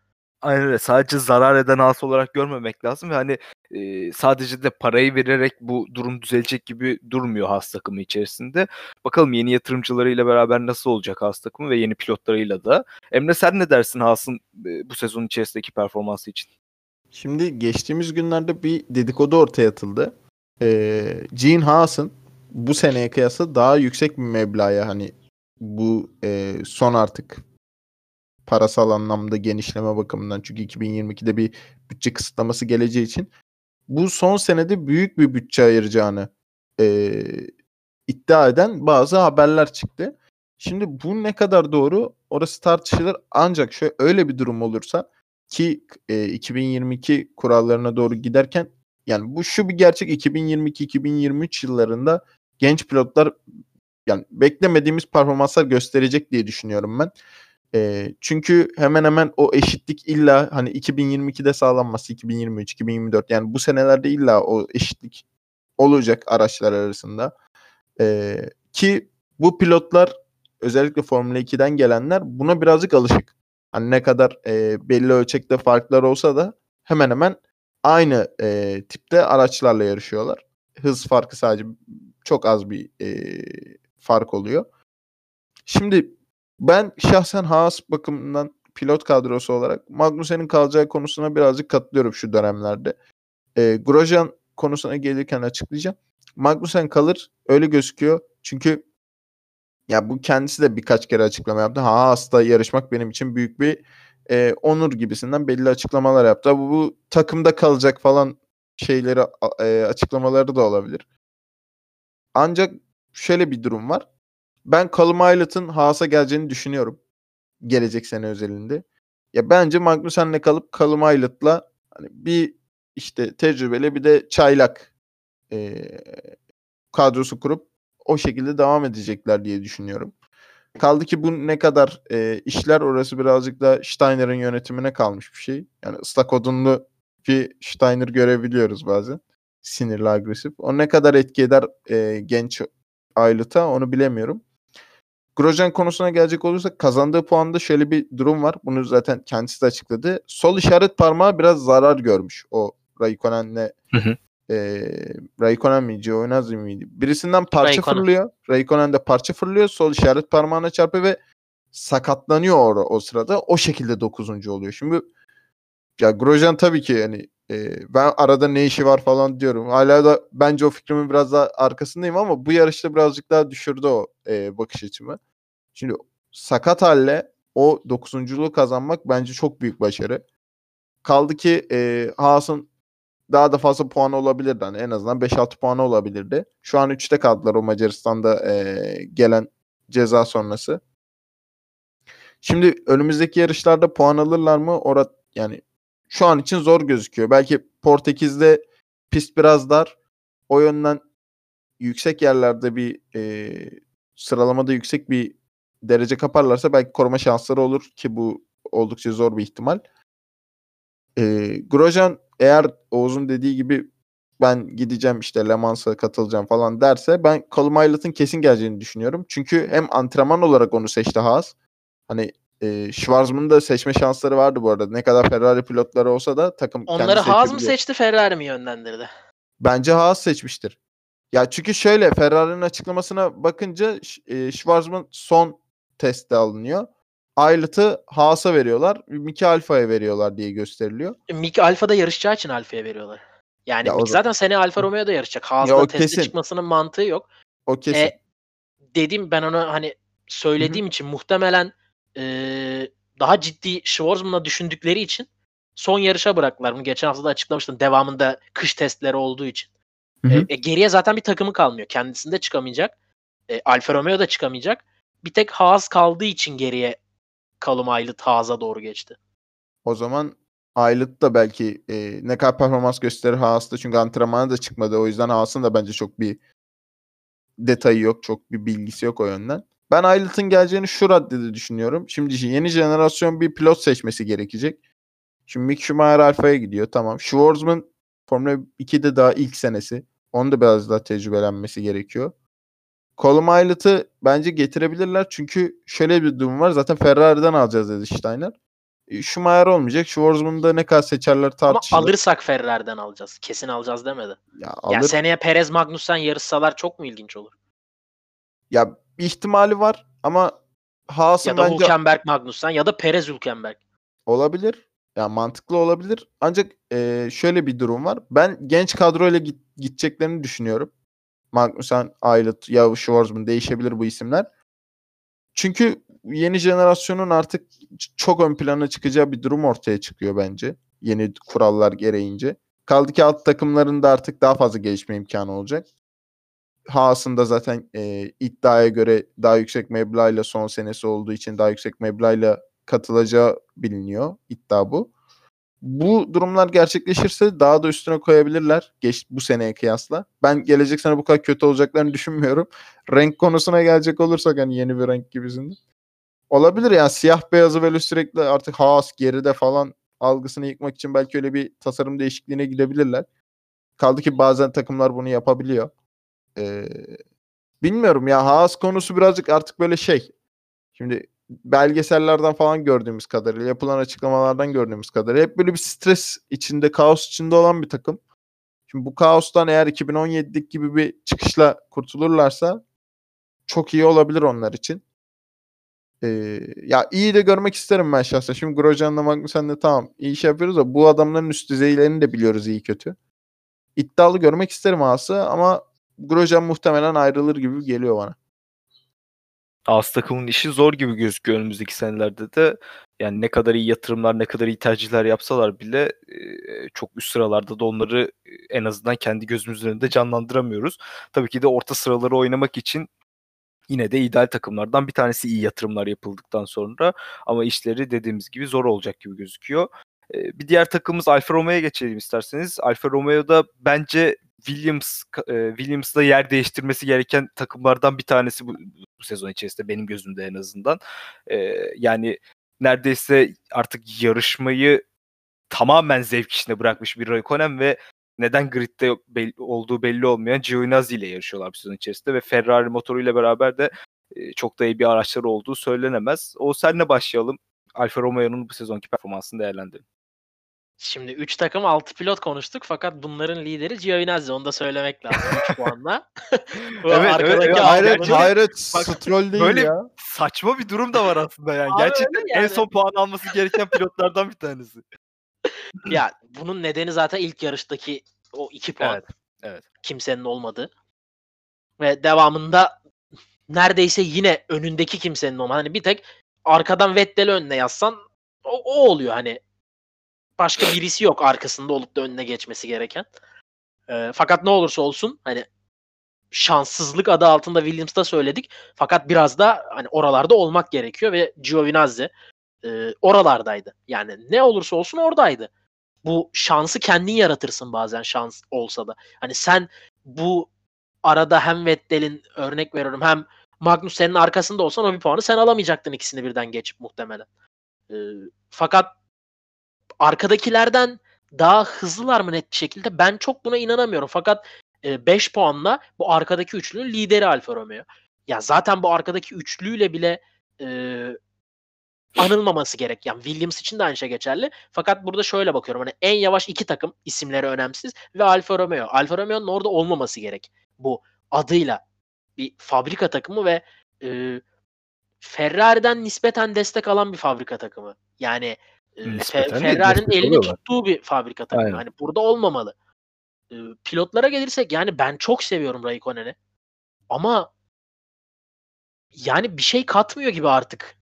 Aynen öyle. Sadece zarar eden has olarak görmemek lazım ve hani e, sadece de parayı vererek bu durum düzelecek gibi durmuyor has takımı içerisinde. Bakalım yeni yatırımcılarıyla beraber nasıl olacak has takımı ve yeni pilotlarıyla da. Emre sen ne dersin Haas'ın e, bu sezon içerisindeki performansı için? Şimdi geçtiğimiz günlerde bir dedikodu ortaya atıldı. Ee, Gene Haas'ın bu seneye kıyasla daha yüksek bir meblağa hani bu e, son artık parasal anlamda genişleme bakımından çünkü 2022'de bir bütçe kısıtlaması geleceği için bu son senede büyük bir bütçe ayıracağını e, iddia eden bazı haberler çıktı. Şimdi bu ne kadar doğru orası tartışılır ancak şöyle öyle bir durum olursa ki e, 2022 kurallarına doğru giderken yani bu şu bir gerçek 2022-2023 yıllarında genç pilotlar yani beklemediğimiz performanslar gösterecek diye düşünüyorum ben. E, çünkü hemen hemen o eşitlik illa hani 2022'de sağlanması 2023, 2024 yani bu senelerde illa o eşitlik olacak araçlar arasında. E, ki bu pilotlar özellikle Formula 2'den gelenler buna birazcık alışık. Hani ne kadar e, belli ölçekte farklar olsa da hemen hemen aynı e, tipte araçlarla yarışıyorlar. Hız farkı sadece çok az bir e, fark oluyor. Şimdi ben şahsen Haas bakımından pilot kadrosu olarak Magnussen'in kalacağı konusuna birazcık katılıyorum şu dönemlerde. E, Grosjean konusuna gelirken açıklayacağım. Magnussen kalır öyle gözüküyor. Çünkü ya bu kendisi de birkaç kere açıklama yaptı. Haas'ta yarışmak benim için büyük bir e, onur gibisinden belli açıklamalar yaptı. Bu, bu takımda kalacak falan şeyleri e, açıklamaları da olabilir. Ancak şöyle bir durum var. Ben Callum Aylet'ın Haas'a geleceğini düşünüyorum. Gelecek sene özelinde. Ya bence Magnussen'le kalıp Callum Aylet'la hani bir işte tecrübeli bir de çaylak e, kadrosu kurup o şekilde devam edecekler diye düşünüyorum. Kaldı ki bu ne kadar e, işler orası birazcık da Steiner'ın yönetimine kalmış bir şey. Yani ıslak odunlu bir Steiner görebiliyoruz bazen. Sinirli, agresif. O ne kadar etki eder e, genç Aylıt'a onu bilemiyorum. Grosjean konusuna gelecek olursak kazandığı puanda şöyle bir durum var. Bunu zaten kendisi de açıkladı. Sol işaret parmağı biraz zarar görmüş o Raikkonen'le e, Raikkonen mi Giovinazzi miydi? Birisinden parça Raikkonen. fırlıyor. Raikkonen de parça fırlıyor. Sol işaret parmağına çarpıyor ve sakatlanıyor o, o sırada. O şekilde 9. oluyor. Şimdi ya Grosjean tabii ki yani e, ben arada ne işi var falan diyorum. Hala da bence o fikrimin biraz daha arkasındayım ama bu yarışta birazcık daha düşürdü o e, bakış açımı. Şimdi sakat halle o dokuzunculuğu kazanmak bence çok büyük başarı. Kaldı ki e, Haas'ın daha da fazla puan olabilirdi. Hani en azından 5-6 puanı olabilirdi. Şu an 3'te kaldılar o Macaristan'da e, gelen ceza sonrası. Şimdi önümüzdeki yarışlarda puan alırlar mı? Orada yani şu an için zor gözüküyor. Belki Portekiz'de pist biraz dar. O yönden yüksek yerlerde bir e, sıralamada yüksek bir derece kaparlarsa belki koruma şansları olur ki bu oldukça zor bir ihtimal. E, Grosjean eğer Oğuz'un dediği gibi ben gideceğim işte Le Mans'a katılacağım falan derse ben Callum Aylot'un kesin geleceğini düşünüyorum. Çünkü hem antrenman olarak onu seçti Haas. Hani e, Schwarzman'ın da seçme şansları vardı bu arada. Ne kadar Ferrari pilotları olsa da takım Onları Haas mı seçti Ferrari mi yönlendirdi? Bence Haas seçmiştir. Ya çünkü şöyle Ferrari'nin açıklamasına bakınca e, Schwarzman son testte alınıyor. Aylot'u Haas'a veriyorlar. Miki Alfa'ya veriyorlar diye gösteriliyor. Mick Alfa'da yarışacağı için Alfa'ya veriyorlar. Yani Ya Mick da- zaten seneye Alfa Romeo'da yarışacak. Ya Haas'tan o teste çıkmasının mantığı yok. O kesin. E, dediğim ben onu hani söylediğim için muhtemelen e, daha ciddi Schwarzman'la düşündükleri için son yarışa bıraktılar. Bunu geçen hafta da açıklamıştım. Devamında kış testleri olduğu için. Hı hı. E, geriye zaten bir takımı kalmıyor. Kendisinde çıkamayacak. E, Alfa Romeo da çıkamayacak. Bir tek Haas kaldığı için geriye Callum Aylott Haas'a doğru geçti. O zaman Aylot da belki e, ne kadar performans gösterir Haas'ta çünkü antrenmana da çıkmadı. O yüzden Haas'ın da bence çok bir detayı yok. Çok bir bilgisi yok o yönden. Ben Aylot'un geleceğini şu raddede düşünüyorum. Şimdi yeni jenerasyon bir pilot seçmesi gerekecek. Şimdi Mick Schumacher Alfa'ya gidiyor. Tamam. Schwarzman Formula 2'de daha ilk senesi. Onun da biraz daha tecrübelenmesi gerekiyor. Colum Aylot'u bence getirebilirler. Çünkü şöyle bir durum var. Zaten Ferrari'den alacağız dedi Steiner. E, Schumacher olmayacak. Schwarzman'ı da ne kadar seçerler Ama tartışılır. alırsak Ferrari'den alacağız. Kesin alacağız demedi. Ya alır. Ya seneye Perez Magnussen yarışsalar çok mu ilginç olur? Ya bir ihtimali var ama Haas'ın Ya da bence Hülkenberg Magnussen ya da Perez Hülkenberg. olabilir. Ya mantıklı olabilir. Ancak e, şöyle bir durum var. Ben genç kadroyla git, gideceklerini düşünüyorum. Magnussen, Aylot, Yav, Schwarzman değişebilir bu isimler. Çünkü yeni jenerasyonun artık çok ön plana çıkacağı bir durum ortaya çıkıyor bence. Yeni kurallar gereğince. Kaldı ki alt takımların da artık daha fazla gelişme imkanı olacak. Haas'ın da zaten e, iddiaya göre daha yüksek meblağıyla son senesi olduğu için daha yüksek meblağıyla katılacağı biliniyor. İddia bu. Bu durumlar gerçekleşirse daha da üstüne koyabilirler geç bu seneye kıyasla. Ben gelecek sene bu kadar kötü olacaklarını düşünmüyorum. Renk konusuna gelecek olursak hani yeni bir renk gibisinde. Olabilir yani siyah beyazı böyle sürekli artık Haas geride falan algısını yıkmak için belki öyle bir tasarım değişikliğine gidebilirler. Kaldı ki bazen takımlar bunu yapabiliyor. Ee, bilmiyorum ya Haas konusu birazcık artık böyle şey. Şimdi belgesellerden falan gördüğümüz kadarıyla, yapılan açıklamalardan gördüğümüz kadarıyla hep böyle bir stres içinde, kaos içinde olan bir takım. Şimdi bu kaostan eğer 2017'lik gibi bir çıkışla kurtulurlarsa çok iyi olabilir onlar için. Ee, ya iyi de görmek isterim ben şahsen. Şimdi Grosjean'la Magnussen'le tamam iyi iş yapıyoruz da bu adamların üst düzeylerini de biliyoruz iyi kötü. İddialı görmek isterim Haas'ı ama Grosjean muhtemelen ayrılır gibi geliyor bana. As takımın işi zor gibi gözüküyor önümüzdeki senelerde de. Yani ne kadar iyi yatırımlar, ne kadar iyi tercihler yapsalar bile e, çok üst sıralarda da onları e, en azından kendi gözümüzün önünde canlandıramıyoruz. Tabii ki de orta sıraları oynamak için yine de ideal takımlardan bir tanesi iyi yatırımlar yapıldıktan sonra ama işleri dediğimiz gibi zor olacak gibi gözüküyor. E, Bir diğer takımımız Alfa Romeo'ya geçelim isterseniz. Alfa Romeo'da bence Williams e, Williams'la yer değiştirmesi gereken takımlardan bir tanesi bu, bu sezon içerisinde benim gözümde en azından. E, yani neredeyse artık yarışmayı tamamen zevk işine bırakmış bir Raikkonen ve neden gridde bel- olduğu belli olmayan Giovinazzi ile yarışıyorlar bu sezon içerisinde ve Ferrari motoruyla beraber de e, çok da iyi bir araçları olduğu söylenemez. O senle başlayalım. Alfa Romeo'nun bu sezonki performansını değerlendirelim. Şimdi 3 takım 6 pilot konuştuk fakat bunların lideri Giovinazzi onu da söylemek lazım 3 puanla. Bu Evet, arkadaki evet. Hayret, hayret. Bak, Stroll değil böyle- ya. Saçma bir durum da var aslında yani. Abi Gerçekten öyle en yani. son puan alması gereken pilotlardan bir tanesi. Ya bunun nedeni zaten ilk yarıştaki o 2 puan. Evet, evet. Kimsenin olmadı. Ve devamında neredeyse yine önündeki kimsenin olmadı. Hani bir tek arkadan Vettel'i önüne yazsan o, o oluyor hani. Başka birisi yok arkasında olup da önüne geçmesi gereken. Ee, fakat ne olursa olsun hani şanssızlık adı altında Williams'ta söyledik. Fakat biraz da hani oralarda olmak gerekiyor ve Giovinazzi e, oralardaydı. Yani ne olursa olsun oradaydı. Bu şansı kendin yaratırsın bazen şans olsa da. Hani sen bu arada hem Vettel'in örnek veriyorum hem Magnussen'in arkasında olsan o bir puanı sen alamayacaktın ikisini birden geçip muhtemelen. Ee, fakat arkadakilerden daha hızlılar mı net bir şekilde? Ben çok buna inanamıyorum. Fakat 5 puanla bu arkadaki üçlünün lideri Alfa Romeo. Ya zaten bu arkadaki üçlüyle bile e, anılmaması gerek. Yani Williams için de aynı şey geçerli. Fakat burada şöyle bakıyorum. Hani en yavaş iki takım isimleri önemsiz ve Alfa Romeo. Alfa Romeo'nun orada olmaması gerek. Bu adıyla bir fabrika takımı ve e, Ferrari'den nispeten destek alan bir fabrika takımı. Yani e, Nispeten Ferrari'nin elini tuttuğu bir fabrika takımı. Aynen. Hani burada olmamalı. E, pilotlara gelirsek yani ben çok seviyorum Raikkonen'i. Ama yani bir şey katmıyor gibi artık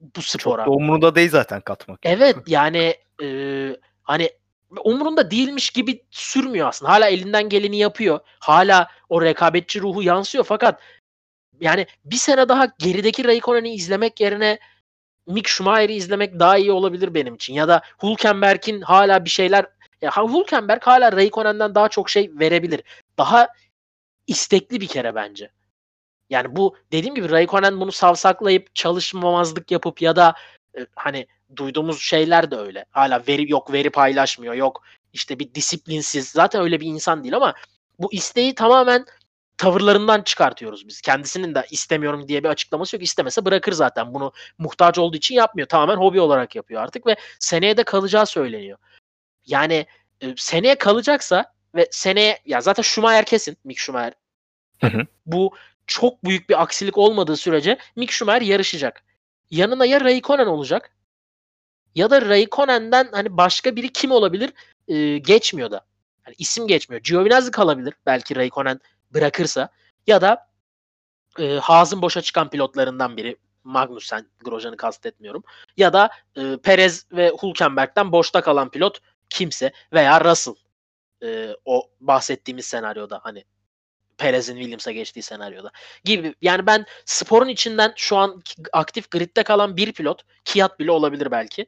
bu spora. Çok da umurunda değil zaten katmak. Evet yani e, hani umurunda değilmiş gibi sürmüyor aslında. Hala elinden geleni yapıyor. Hala o rekabetçi ruhu yansıyor fakat yani bir sene daha gerideki Raikkonen'i izlemek yerine Mick Schumacher'i izlemek daha iyi olabilir benim için. Ya da Hülkenberg'in hala bir şeyler ya Hülkenberg hala Raikkonen'den daha çok şey verebilir. Daha istekli bir kere bence. Yani bu dediğim gibi Raikkonen bunu savsaklayıp çalışmamazlık yapıp ya da e, hani duyduğumuz şeyler de öyle. Hala veri yok veri paylaşmıyor yok işte bir disiplinsiz zaten öyle bir insan değil ama bu isteği tamamen tavırlarından çıkartıyoruz biz. Kendisinin de istemiyorum diye bir açıklaması yok. İstemese bırakır zaten. Bunu muhtaç olduğu için yapmıyor. Tamamen hobi olarak yapıyor artık ve seneye de kalacağı söyleniyor. Yani e, seneye kalacaksa ve seneye ya zaten Schumacher kesin Mick Schumacher. Hı hı. Bu çok büyük bir aksilik olmadığı sürece Mick Schumacher yarışacak. Yanına ya Raikkonen olacak ya da Raikkonen'den hani başka biri kim olabilir e, geçmiyor da. Yani isim geçmiyor. Giovinazzi kalabilir belki Raikkonen bırakırsa ya da e, Haas'ın boşa çıkan pilotlarından biri Magnussen, Grosjean'ı kastetmiyorum. Ya da e, Perez ve Hülkenberg'den boşta kalan pilot kimse veya Russell e, o bahsettiğimiz senaryoda hani Perez'in Williams'a geçtiği senaryoda gibi. Yani ben sporun içinden şu an aktif gridde kalan bir pilot, Kiat bile olabilir belki.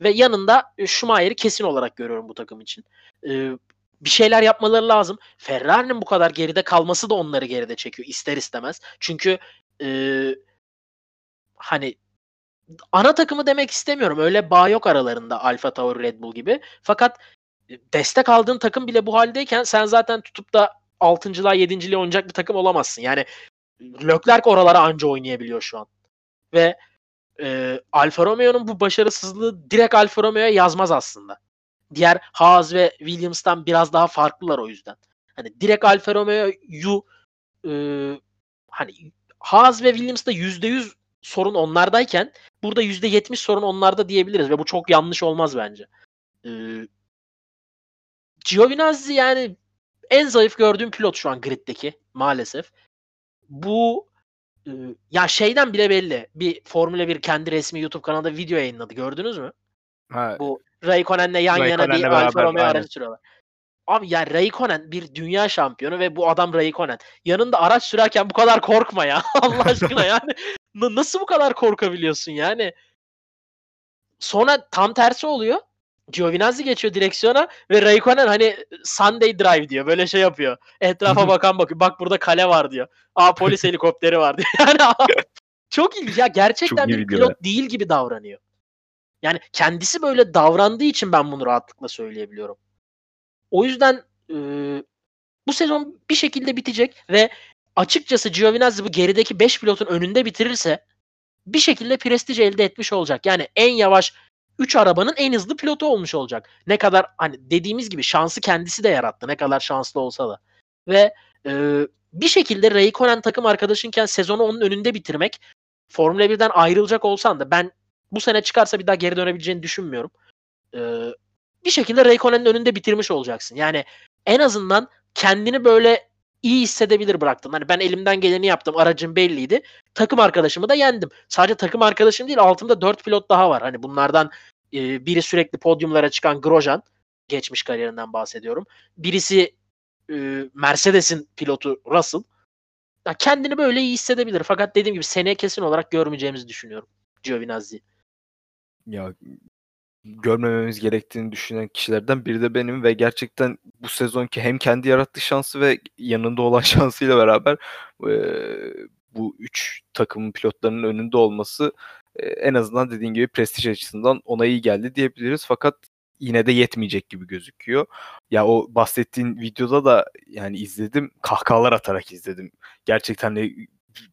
Ve yanında e, Schumacher'i kesin olarak görüyorum bu takım için. Ee, bir şeyler yapmaları lazım. Ferrari'nin bu kadar geride kalması da onları geride çekiyor ister istemez. Çünkü e, hani ana takımı demek istemiyorum. Öyle bağ yok aralarında Alfa Tauri, Red Bull gibi. Fakat e, destek aldığın takım bile bu haldeyken sen zaten tutup da 6.lığa 7.liğe oynayacak bir takım olamazsın. Yani Leclerc oralara anca oynayabiliyor şu an. Ve e, Alfa Romeo'nun bu başarısızlığı direkt Alfa Romeo'ya yazmaz aslında. Diğer Haas ve Williams'tan biraz daha farklılar o yüzden. Hani direkt Alfa Romeo'yu e, hani Haas ve Williams'ta %100 sorun onlardayken burada %70 sorun onlarda diyebiliriz ve bu çok yanlış olmaz bence. E, Giovinazzi yani en zayıf gördüğüm pilot şu an griddeki maalesef. Bu e, ya şeyden bile belli. Bir Formula 1 kendi resmi YouTube kanalında video yayınladı. Gördünüz mü? Ha, Bu Raikkonen'le yan yana Raikkonen'le bir beraber, Alfa Romeo aracı sürüyorlar. Abi yani Raikkonen bir dünya şampiyonu ve bu adam Raikkonen. Yanında araç sürerken bu kadar korkma ya. Allah aşkına yani. Nasıl bu kadar korkabiliyorsun yani? Sonra tam tersi oluyor. Giovinazzi geçiyor direksiyona ve Raikkonen hani Sunday drive diyor. Böyle şey yapıyor. Etrafa bakan bakıyor. Bak burada kale var diyor. Aa polis helikopteri var diyor. Yani çok ilginç. Ya gerçekten Çok bir pilot değil gibi davranıyor. Yani kendisi böyle davrandığı için ben bunu rahatlıkla söyleyebiliyorum. O yüzden e, bu sezon bir şekilde bitecek ve açıkçası Giovinazzi bu gerideki 5 pilotun önünde bitirirse bir şekilde prestij elde etmiş olacak. Yani en yavaş 3 arabanın en hızlı pilotu olmuş olacak. Ne kadar hani dediğimiz gibi şansı kendisi de yarattı. Ne kadar şanslı olsa da. Ve e, bir şekilde Raikkonen takım arkadaşınken sezonu onun önünde bitirmek Formula 1'den ayrılacak olsan da ben bu sene çıkarsa bir daha geri dönebileceğini düşünmüyorum. Ee, bir şekilde Raikkonen'in önünde bitirmiş olacaksın. Yani en azından kendini böyle iyi hissedebilir bıraktın. Hani ben elimden geleni yaptım. Aracım belliydi. Takım arkadaşımı da yendim. Sadece takım arkadaşım değil altımda 4 pilot daha var. Hani bunlardan e, biri sürekli podyumlara çıkan Grosjean. Geçmiş kariyerinden bahsediyorum. Birisi e, Mercedes'in pilotu Russell. Ya kendini böyle iyi hissedebilir. Fakat dediğim gibi seneye kesin olarak görmeyeceğimizi düşünüyorum. Giovinazzi. Ya görmememiz gerektiğini düşünen kişilerden biri de benim ve gerçekten bu sezonki hem kendi yarattığı şansı ve yanında olan şansıyla beraber e, bu üç takımın pilotlarının önünde olması e, en azından dediğin gibi prestij açısından ona iyi geldi diyebiliriz. Fakat yine de yetmeyecek gibi gözüküyor. Ya o bahsettiğin videoda da yani izledim kahkahalar atarak izledim. Gerçekten hani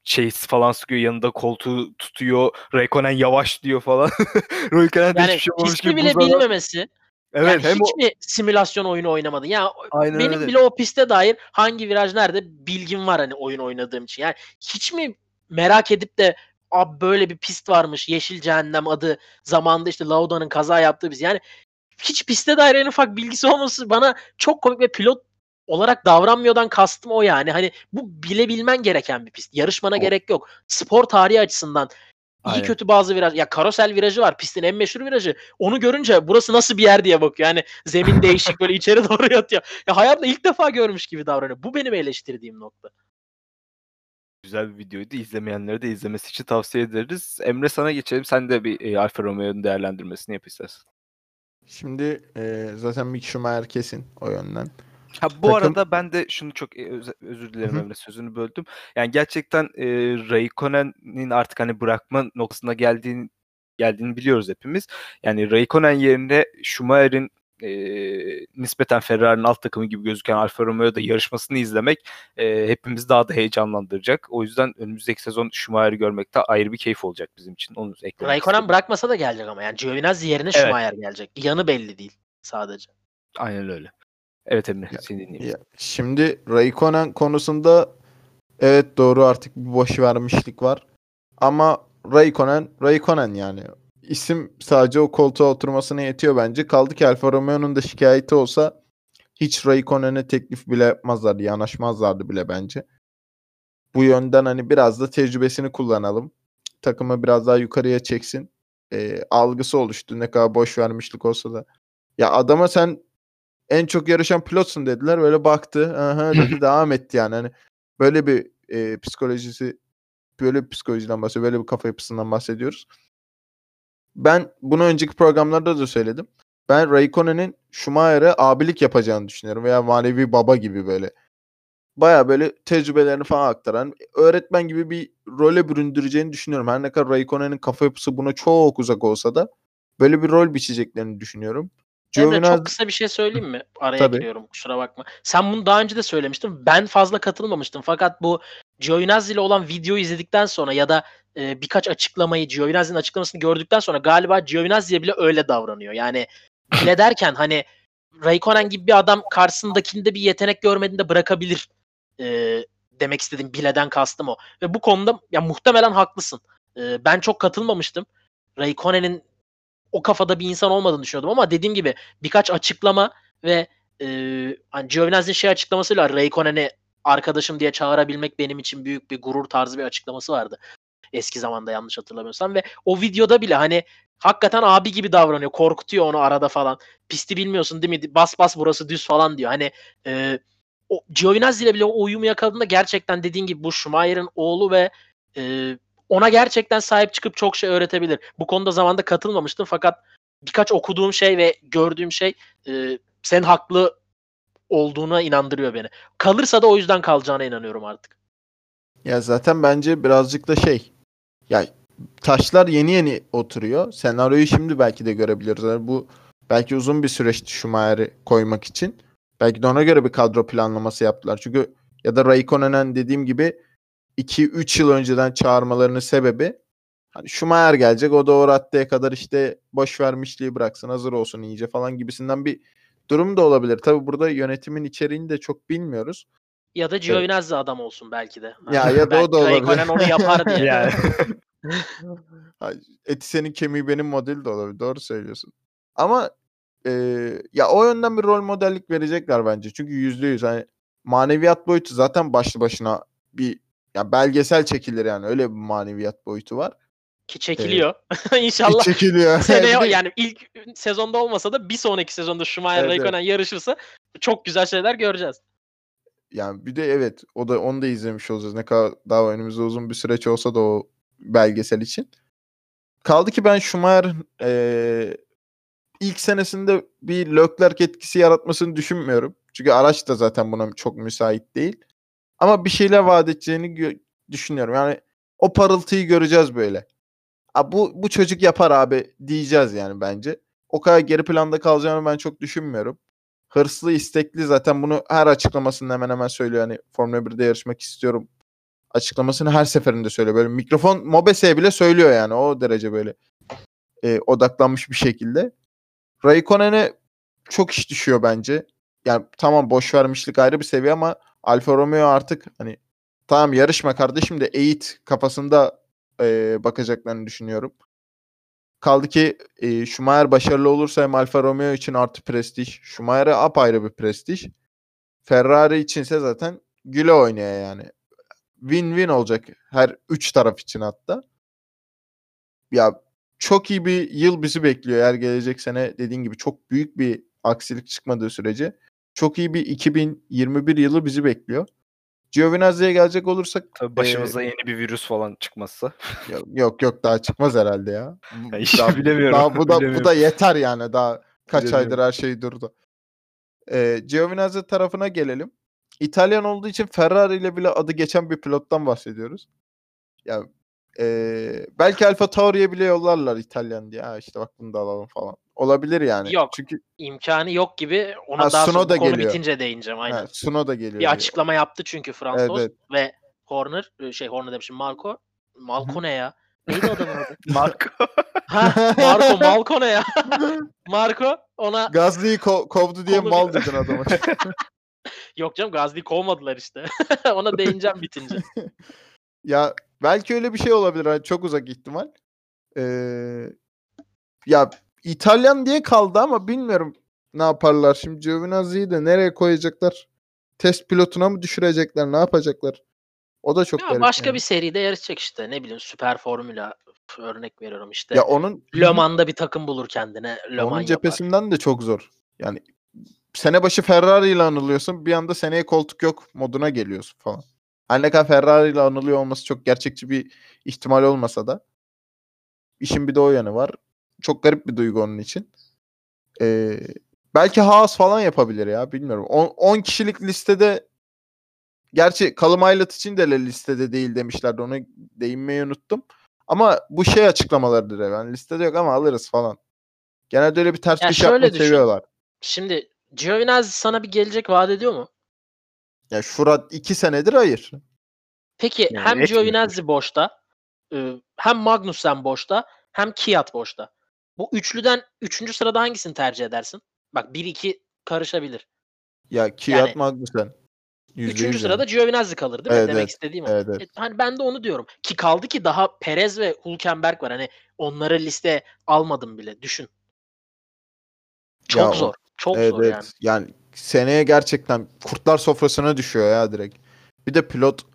şey falan sıkıyor yanında koltuğu tutuyor. Raikkonen yavaş diyor falan. Raikkonen yani hiçbir şey olmamış gibi bile buzlara... bilmemesi. Evet, yani hem hiç o... mi simülasyon oyunu oynamadın? Ya Aynen benim öyle. bile o piste dair hangi viraj nerede bilgim var hani oyun oynadığım için. Yani hiç mi merak edip de abi böyle bir pist varmış Yeşil Cehennem adı zamanında işte Lauda'nın kaza yaptığı biz. Yani hiç piste dair en ufak bilgisi olması bana çok komik ve pilot olarak davranmıyordan kastım o yani. Hani bu bilebilmen gereken bir pist. Yarışmana o. gerek yok. Spor tarihi açısından iyi Aynen. kötü bazı viraj. Ya karosel virajı var. Pistin en meşhur virajı. Onu görünce burası nasıl bir yer diye bakıyor. Yani zemin değişik böyle içeri doğru yatıyor. Ya hayatımda ilk defa görmüş gibi davranıyor. Bu benim eleştirdiğim nokta. Güzel bir videoydu. İzlemeyenlere de izlemesi için tavsiye ederiz. Emre sana geçelim. Sen de bir e, Alfa Romeo'nun değerlendirmesini yap istersen. Şimdi e, zaten Mick Schumacher kesin o yönden. Ha bu Takım... arada ben de şunu çok e, öz, özür dilerim Emre sözünü böldüm. Yani gerçekten e, Raikkonen'in artık hani bırakma noktasına geldiğini geldiğini biliyoruz hepimiz. Yani Raikkonen yerine Schumacher'in e, nispeten Ferrari'nin alt takımı gibi gözüken Alfa Romeo'da yarışmasını izlemek e, hepimiz daha da heyecanlandıracak. O yüzden önümüzdeki sezon Schumacher'i görmek de ayrı bir keyif olacak bizim için. Onu Raikkonen bırakmasa da gelecek ama yani Giovinazzi yerine evet. Schumacher gelecek. Yanı belli değil sadece. Aynen öyle. Evet Emre seni dinleyeyim. Ya, şimdi Raikkonen konusunda evet doğru artık bir boş vermişlik var. Ama Raikkonen Raikkonen yani. İsim sadece o koltuğa oturmasına yetiyor bence. Kaldı ki Alfa Romeo'nun da şikayeti olsa hiç Raikkonen'e teklif bile yapmazlardı, yanaşmazlardı bile bence. Bu yönden hani biraz da tecrübesini kullanalım. Takımı biraz daha yukarıya çeksin. E, algısı oluştu ne kadar boş vermişlik olsa da. Ya adama sen en çok yarışan pilotsun dediler. Böyle baktı. Aha dedi devam etti yani. Hani böyle bir e, psikolojisi böyle bir psikolojiden bahsediyor. Böyle bir kafa yapısından bahsediyoruz. Ben bunu önceki programlarda da söyledim. Ben Raikkonen'in Schumacher'e abilik yapacağını düşünüyorum. Veya manevi baba gibi böyle. Baya böyle tecrübelerini falan aktaran öğretmen gibi bir role büründüreceğini düşünüyorum. Her ne kadar Raikkonen'in kafa yapısı buna çok uzak olsa da böyle bir rol biçeceklerini düşünüyorum. Emre çok kısa bir şey söyleyeyim mi? Araya Tabii. giriyorum kusura bakma. Sen bunu daha önce de söylemiştin. Ben fazla katılmamıştım. Fakat bu Giovinazzi ile olan videoyu izledikten sonra ya da e, birkaç açıklamayı Giovinazzi'nin açıklamasını gördükten sonra galiba Giovinazzi'ye bile öyle davranıyor. Yani bile derken hani Raikkonen gibi bir adam karşısındakinde bir yetenek görmediğinde bırakabilir e, demek istedim. Bileden kastım o. Ve bu konuda ya muhtemelen haklısın. E, ben çok katılmamıştım. Raikkonen'in o kafada bir insan olmadığını düşünüyordum ama dediğim gibi birkaç açıklama ve e, hani Giovinazzi'nin şey açıklamasıyla Raikkonen'i arkadaşım diye çağırabilmek benim için büyük bir gurur tarzı bir açıklaması vardı. Eski zamanda yanlış hatırlamıyorsam ve o videoda bile hani hakikaten abi gibi davranıyor. Korkutuyor onu arada falan. Pisti bilmiyorsun değil mi? Bas bas burası düz falan diyor. Hani e, o Giovinazzi ile bile o uyumu yakaladığında gerçekten dediğin gibi bu Schumacher'ın oğlu ve e, ona gerçekten sahip çıkıp çok şey öğretebilir. Bu konuda zamanda katılmamıştım fakat birkaç okuduğum şey ve gördüğüm şey e, sen haklı olduğuna inandırıyor beni. Kalırsa da o yüzden kalacağına inanıyorum artık. Ya zaten bence birazcık da şey ya taşlar yeni yeni oturuyor. Senaryoyu şimdi belki de görebiliriz. Yani bu belki uzun bir süreçti Schumacher'i koymak için. Belki de ona göre bir kadro planlaması yaptılar. Çünkü ya da Raikkonen'en dediğim gibi 2-3 yıl önceden çağırmalarının sebebi Hani Schumacher gelecek o da o raddeye kadar işte boş vermişliği bıraksın hazır olsun iyice falan gibisinden bir durum da olabilir. Tabi burada yönetimin içeriğini de çok bilmiyoruz. Ya da Giovinazzi adam olsun belki de. Ya ya da o da olabilir. Onu yapar diye. Yani. Eti senin kemiği benim modeli de olabilir. Doğru söylüyorsun. Ama e, ya o yönden bir rol modellik verecekler bence. Çünkü yüzde yüz hani maneviyat boyutu zaten başlı başına bir ya belgesel çekilir yani öyle bir maneviyat boyutu var. Ki çekiliyor. İnşallah. Çekiliyor. Seneye yani ilk sezonda olmasa da bir sonraki sezonda Schumacher Evet, Raikkonen yarışırsa çok güzel şeyler göreceğiz. Yani bir de evet o da onu da izlemiş olacağız. Ne kadar daha önümüzde uzun bir süreç olsa da o belgesel için. Kaldı ki ben Schumacher'ın eee, ilk senesinde bir Leclerc etkisi yaratmasını düşünmüyorum. Çünkü araç da zaten buna çok müsait değil. Ama bir şeyler vaat edeceğini düşünüyorum. Yani o parıltıyı göreceğiz böyle. A, bu, bu çocuk yapar abi diyeceğiz yani bence. O kadar geri planda kalacağını ben çok düşünmüyorum. Hırslı, istekli zaten bunu her açıklamasında hemen hemen söylüyor. Hani Formula 1'de yarışmak istiyorum açıklamasını her seferinde söylüyor. Böyle mikrofon Mobese'ye bile söylüyor yani o derece böyle e, odaklanmış bir şekilde. Raikkonen'e çok iş düşüyor bence. Yani tamam boş vermişlik ayrı bir seviye ama Alfa Romeo artık hani tamam yarışma kardeşim de eğit kafasında e, bakacaklarını düşünüyorum. Kaldı ki e, Schumacher başarılı olursa hem Alfa Romeo için artı prestij. Schumacher'e apayrı bir prestij. Ferrari içinse zaten güle oynaya yani. Win-win olacak her üç taraf için hatta. Ya çok iyi bir yıl bizi bekliyor eğer gelecek sene dediğin gibi çok büyük bir aksilik çıkmadığı sürece. Çok iyi bir 2021 yılı bizi bekliyor. Giovinazzi'ye gelecek olursak Tabii başımıza yeni bir virüs falan çıkmazsa. Yok yok, daha çıkmaz herhalde ya. Bu- daha, bilemiyorum, Daha bu da bu bilemiyorum. da yeter yani. Daha kaç Bilemiyorum. aydır her şey durdu. Ee, Giovinazzi tarafına gelelim. İtalyan olduğu için Ferrari ile bile adı geçen bir pilottan bahsediyoruz. Ya ee, belki Alfa Tauri'ye bile yollarlar İtalyan diye. Ha işte bak bunu da alalım falan. Olabilir yani. Yok. Çünkü İmkanı yok gibi ona Ha, daha sonra Tsunoda bu konu geliyor. bitince değineceğim aynen. ha, Suno da geliyor. bir açıklama yaptı çünkü Fransos Evet, ve Horner e, şey Horner demişim Marco Malco ne ya? Neydi adamın adı? Marco. ha Marco Malco ne ya? Marco ona Gasly'yi ko- kovdu diye Konu- mal dedin adama. yok canım Gazli'yi kovmadılar işte. ona değineceğim bitince. Ya belki öyle bir şey olabilir. Hani çok uzak ihtimal. Ee, ya İtalyan diye kaldı ama bilmiyorum ne yaparlar. Şimdi Giovinazzi'yi de nereye koyacaklar? Test pilotuna mı düşürecekler? Ne yapacaklar? O da çok Ya garip başka yani. bir seride yarışacak işte ne bileyim Süper Formula örnek veriyorum işte. Ya onun Le Mans'da bir takım bulur kendine. Le onun Mans yapar. cephesinden de çok zor. Yani sene başı Ferrari ile anılıyorsun. Bir anda seneye koltuk yok moduna geliyorsun falan. Her ne kadar Ferrari ile anılıyor olması çok gerçekçi bir ihtimal olmasa da işin bir de o yanı var. Çok garip bir duygu onun için. Ee, belki Haas falan yapabilir ya bilmiyorum. 10 kişilik listede gerçi Callum Aylett için de listede değil demişlerdi. Onu değinmeyi unuttum. Ama bu şey açıklamalarıdır. Yani listede yok ama alırız falan. Genelde öyle bir ters Ya köşe şöyle yapmayı düşün. seviyorlar. Şimdi Giovinazzi sana bir gelecek vaat ediyor mu? Ya Şurat iki senedir hayır. Peki Yani hem. Giovinazzi boşta, e, hem Magnussen boşta, hem Kiat boşta. Bu üçlüden üçüncü sırada hangisini tercih edersin? Bak 1-2 karışabilir. Ya Kiat Yani- Magnussen. Üçüncü sırada yani. Giovinazzi kalır değil mi? Evet, Demek evet. istediğim o. Evet, evet. E, Hani ben de onu diyorum. Ki kaldı ki daha Perez ve Hülkenberg var. Hani onları liste almadım bile. Düşün. Çok Ya zor. Çok Evet, zor evet. yani. Yani seneye gerçekten kurtlar sofrasına düşüyor ya direkt. Bir de pilot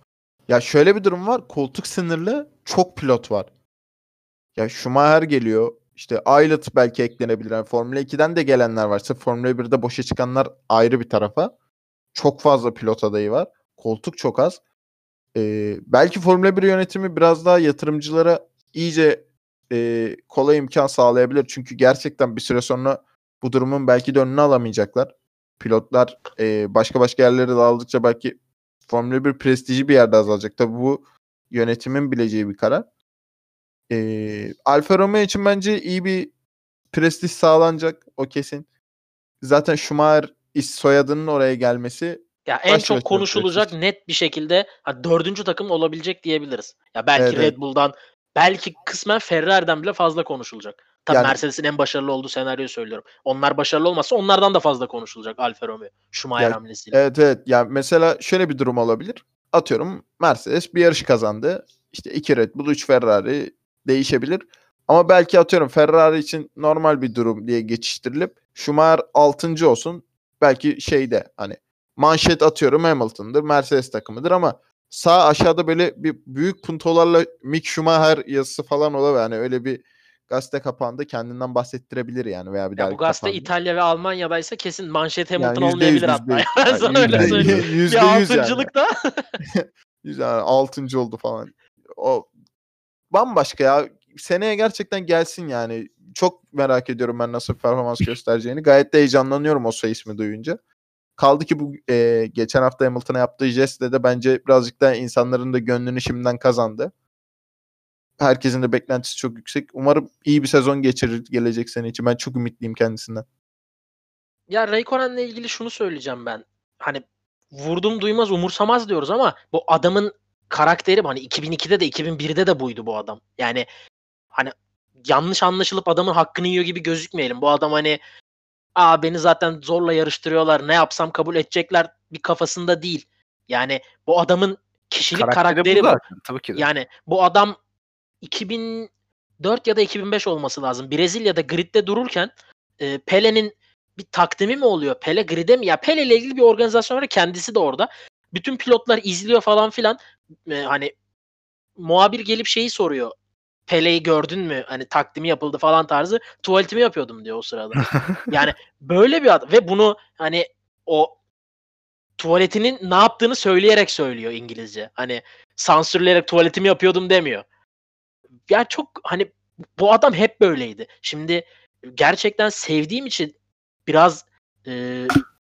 ya şöyle bir durum var. Koltuk sınırlı çok pilot var. Ya Schumacher geliyor. İşte Aylett belki eklenebilir. Yani Formula 2'den de gelenler var. Sırf Formula 1'de boşa çıkanlar ayrı bir tarafa. Çok fazla pilot adayı var. Koltuk çok az. Ee, belki Formula 1 yönetimi biraz daha yatırımcılara iyice e, kolay imkan sağlayabilir. Çünkü gerçekten bir süre sonra bu durumun belki de önünü alamayacaklar. Pilotlar e, başka başka yerlere dağıldıkça belki Formula 1 prestiji bir yerde azalacak. Tabii bu yönetimin bileceği bir karar. E, Alfa Romeo için bence iyi bir prestij sağlanacak. O kesin. Zaten Schumacher is soyadının oraya gelmesi Ya en çok konuşulacak prestij. net bir şekilde ha, dördüncü takım olabilecek diyebiliriz. Ya belki Evet. Red Bull'dan belki kısmen Ferrari'den bile fazla konuşulacak. Tabii Yani- Mercedes'in en başarılı olduğu senaryoyu söylüyorum. Onlar başarılı olmasa onlardan da fazla konuşulacak Alfa Romeo. Schumacher Yani- hamlesiyle. Evet evet. Yani mesela şöyle bir durum olabilir. Atıyorum Mercedes bir yarış kazandı. İşte iki Red Bull, 3 Ferrari değişebilir. Ama belki atıyorum Ferrari için normal bir durum diye geçiştirilip Schumacher 6. olsun. Belki şeyde hani manşet atıyorum Hamilton'dır, Mercedes takımıdır ama sağ aşağıda böyle bir büyük puntolarla Mick Schumacher yazısı falan olabilir. Yani öyle bir gazete kapağında kendinden bahsettirebilir yani veya bir Ya bu gazete İtalya ve Almanya'daysa kesin manşet Hamilton yüzde olmayabilir hatta. Yani sana öyle söyleyeyim. yüzde Bir yüz yani. altıncılıkta Güzel. Altıncı oldu falan. O bambaşka ya. Seneye gerçekten gelsin yani. Çok merak ediyorum ben nasıl performans göstereceğini. Gayet de heyecanlanıyorum o soy ismi duyunca. Kaldı ki bu e, geçen hafta Hamilton'a yaptığı jestle de bence birazcık da insanların da gönlünü şimdiden kazandı. Herkesin de beklentisi çok yüksek. Umarım iyi bir sezon geçirir gelecek sene için. Ben çok ümitliyim kendisinden. Ya Raikkonen'le ilgili şunu söyleyeceğim ben. Hani vurdum duymaz umursamaz diyoruz ama bu adamın karakteri hani 2002'de de 2001'de de buydu bu adam. Yani hani yanlış anlaşılıp adamın hakkını yiyor gibi gözükmeyelim. Bu adam hani aa beni zaten zorla yarıştırıyorlar ne yapsam kabul edecekler bir kafasında değil. Yani bu adamın kişilik karakteri, bu bu. Tabii ki de. Yani bu adam 2004 ya da 2005 olması lazım. Brezilya'da gridde dururken e, Pele'nin bir takdimi mi oluyor? Pele grid'e mi? Ya Pele ile ilgili bir organizasyon var. Kendisi de orada. Bütün pilotlar izliyor falan filan. E, hani muhabir gelip şeyi soruyor. Pele'yi gördün mü? Hani takdimi yapıldı falan tarzı. Tuvaletimi yapıyordum diyor o sırada. Yani böyle bir adam ve bunu hani o tuvaletinin ne yaptığını söyleyerek söylüyor İngilizce. Hani sansürleyerek tuvaletimi yapıyordum demiyor. Ya çok hani bu adam hep böyleydi. Şimdi gerçekten sevdiğim için biraz e,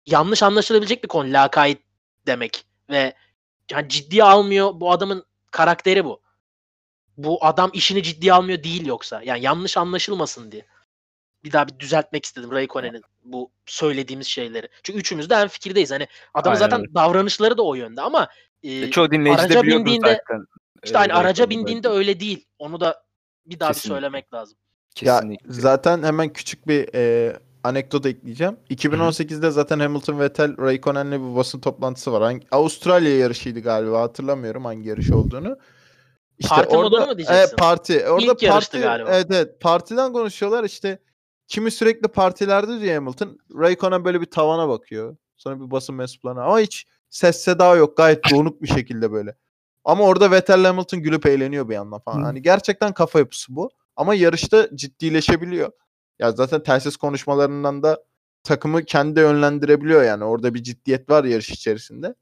yanlış anlaşılabilecek bir konu lakayt demek ve yani ciddiye almıyor bu adamın karakteri bu. Bu adam işini ciddiye almıyor değil yoksa. Yani yanlış anlaşılmasın diye. Bir daha bir düzeltmek istedim Raikkonen'in bu söylediğimiz şeyleri. Çünkü üçümüz de en fikirdeyiz. Hani adamın zaten öyle. davranışları da o yönde ama e, Çoğu dinleyici araca de bindiğinde- zaten. işte hani araca bindiğinde öyle değil. Onu da bir daha bir Kesinlikle. söylemek lazım. Ya Kesinlikle. zaten hemen küçük bir e, anekdot ekleyeceğim. 2018'de zaten Hamilton Vettel Raikkonen'le bir basın toplantısı var. Hangi, Avustralya yarışıydı galiba hatırlamıyorum hangi yarış olduğunu. Parti modunu mu diyeceksin? Evet parti. Orada İlk parti, galiba. Evet evet partiden konuşuyorlar işte. Kimi sürekli partilerde diyor Hamilton. Raikkonen böyle bir tavana bakıyor. Sonra bir basın mensuplarına ama hiç ses seda yok. Gayet donuk bir şekilde böyle. Ama orada Vettel Hamilton gülüp eğleniyor bir yandan falan. Hı. Hani gerçekten kafa yapısı bu. Ama yarışta ciddileşebiliyor. Ya zaten telsiz konuşmalarından da takımı kendi yönlendirebiliyor yani. Orada bir ciddiyet var yarış içerisinde.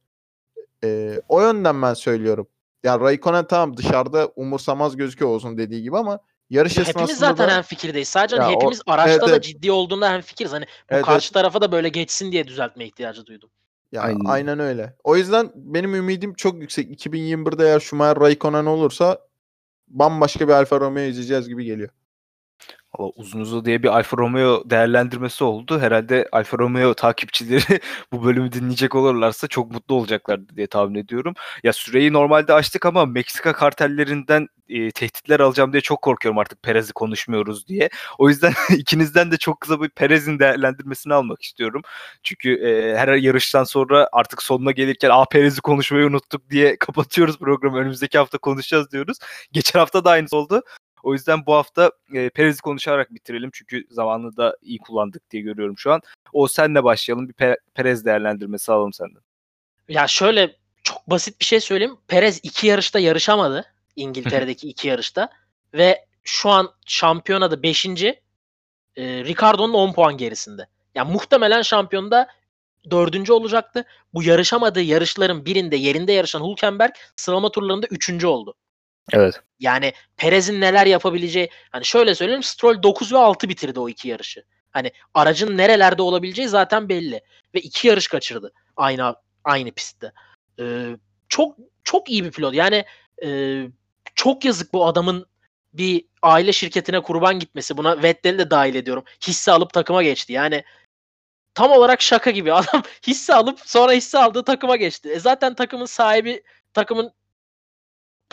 Ee, o yönden ben söylüyorum. Ya Raikkonen tamam dışarıda umursamaz gözüküyor olsun dediği gibi ama yarış esnasında Hepimiz zaten da... en fikirdeyiz. Sadece Ya hani o- hepimiz araçta evet, da evet. ciddi olduğunda hem fikiriz. Hani bu Evet, karşı tarafa da böyle geçsin diye düzeltme ihtiyacı duydum. Ya, Aynen. aynen. öyle. O yüzden benim ümidim çok yüksek. 2021'de eğer Schumacher Raikkonen olursa bambaşka bir Alfa Romeo izleyeceğiz gibi geliyor. Valla uzun uzun diye bir Alfa Romeo değerlendirmesi oldu. Herhalde Alfa Romeo takipçileri bu bölümü dinleyecek olurlarsa çok mutlu olacaklar diye tahmin ediyorum. Ya süreyi normalde açtık ama Meksika kartellerinden e, tehditler alacağım diye çok korkuyorum artık Perez'i konuşmuyoruz diye. O yüzden ikinizden de çok kısa bir Perez'in değerlendirmesini almak istiyorum. Çünkü e, her yarıştan sonra artık sonuna gelirken "Aa Perez'i konuşmayı unuttuk." diye kapatıyoruz programı. Önümüzdeki hafta konuşacağız diyoruz. Geçen hafta da aynısı oldu. O yüzden bu hafta e, Perez'i konuşarak bitirelim. Çünkü zamanını da iyi kullandık diye görüyorum şu an. O senle başlayalım. Bir Pe- Perez değerlendirmesi alalım senden. Ya şöyle çok basit bir şey söyleyeyim. Perez iki yarışta yarışamadı. İngiltere'deki iki yarışta. Ve şu an şampiyonada 5. E, Ricardo'nun 10 puan gerisinde. Yani muhtemelen şampiyonda dördüncü olacaktı. Bu yarışamadığı yarışların birinde yerinde yarışan Hülkenberg sıralama turlarında üçüncü oldu. Evet. Yani Perez'in neler yapabileceği hani şöyle söyleyeyim Stroll 9 ve 6 bitirdi o iki yarışı. Hani aracın nerelerde olabileceği zaten belli ve iki yarış kaçırdı aynı aynı pistte. Ee, çok çok iyi bir pilot. Yani e, çok yazık bu adamın bir aile şirketine kurban gitmesi. Buna Vettel'i de dahil ediyorum. Hisse alıp takıma geçti. Yani tam olarak şaka gibi. Adam hisse alıp sonra hisse aldığı takıma geçti. E zaten takımın sahibi takımın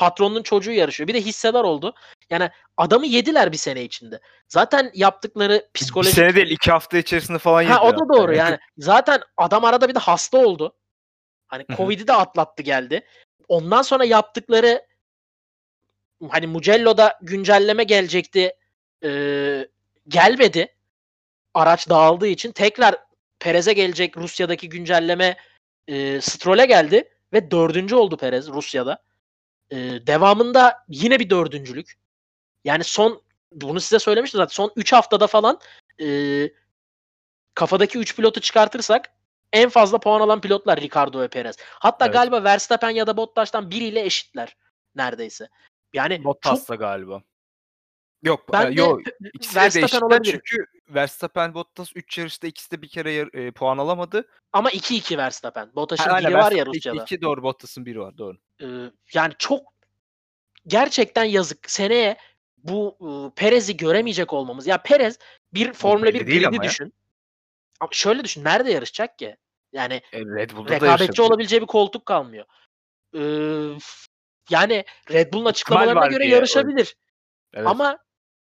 patronun çocuğu yarışıyor. Bir de hissedar oldu. Yani adamı yediler bir sene içinde. Zaten yaptıkları psikolojik... Bir sene değil iki hafta içerisinde falan yediler. Ha o da doğru yani. Zaten adam arada bir de hasta oldu. Hani Covid'i de atlattı geldi. Ondan sonra yaptıkları hani Mugello'da güncelleme gelecekti. Ee, gelmedi. Araç dağıldığı için tekrar Perez'e gelecek Rusya'daki güncelleme e, Stroll'e geldi ve dördüncü oldu Perez Rusya'da. E, devamında yine bir dördüncülük. Yani son bunu size söylemiştim zaten son 3 haftada falan e, kafadaki 3 pilotu çıkartırsak en fazla puan alan pilotlar Ricardo ve Perez. Hatta evet. galiba Verstappen ya da Bottas'tan biriyle eşitler neredeyse. Yani Bottas'la çok... galiba. Yok, ben yok. İkisi Verstappen de çünkü Verstappen Bottas 3 yarışta ikisi de bir kere e, puan alamadı. Ama 2-2 Verstappen. Bottas'ın biri var ya Rusya'da. 2 doğru Bottas'ın biri var doğru. Ee, yani çok gerçekten yazık. Seneye bu e, Perez'i göremeyecek olmamız. Ya Perez bir Formula 1 gridi düşün. Ya. Ama şöyle düşün. Nerede yarışacak ki? Yani e, Red Bull'da rekabetçi olabileceği bir koltuk kalmıyor. Ee, yani Red Bull'un açıklamalarına göre yarışabilir. Evet. Ama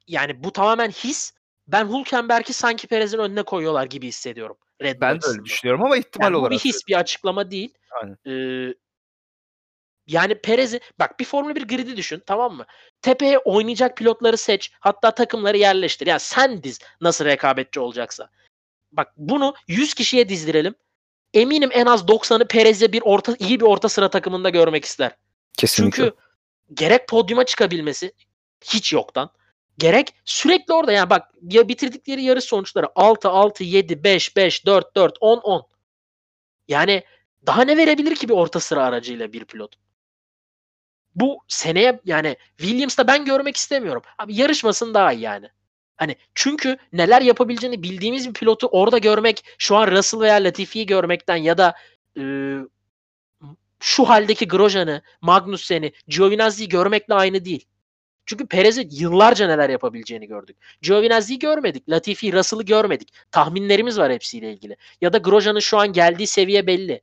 yani bu tamamen his. Ben Hülkenberg'i sanki Perez'in önüne koyuyorlar gibi hissediyorum. Red ben de öyle düşünüyorum ama ihtimal yani olarak. Bu bir his, bir açıklama değil. Aynen. Ee, yani Perez'i bak bir Formula 1 gridi düşün tamam mı? Tepeye oynayacak pilotları seç. Hatta takımları yerleştir. Yani sen diz nasıl rekabetçi olacaksa. Bak bunu 100 kişiye dizdirelim. Eminim en az 90'ı Perez'e bir orta iyi bir orta sıra takımında görmek ister. Kesinlikle. Çünkü gerek podyuma çıkabilmesi hiç yoktan gerek sürekli orada yani bak ya bitirdikleri yarış sonuçları 6 6 7 5 5 4 4 10 10. Yani daha ne verebilir ki bir orta sıra aracıyla bir pilot? Bu seneye yani Williams'ta ben görmek istemiyorum. Abi yarışmasın daha iyi yani. Hani çünkü neler yapabileceğini bildiğimiz bir pilotu orada görmek şu an Russell veya Latifi'yi görmekten ya da e, şu haldeki Grosjean'ı, Magnussen'i, Giovinazzi'yi görmekle aynı değil. Çünkü Perez'in yıllarca neler yapabileceğini gördük. Giovinazzi'yi görmedik. Latifi, Russell'ı görmedik. Tahminlerimiz var hepsiyle ilgili. Ya da Grosjean'ın şu an geldiği seviye belli.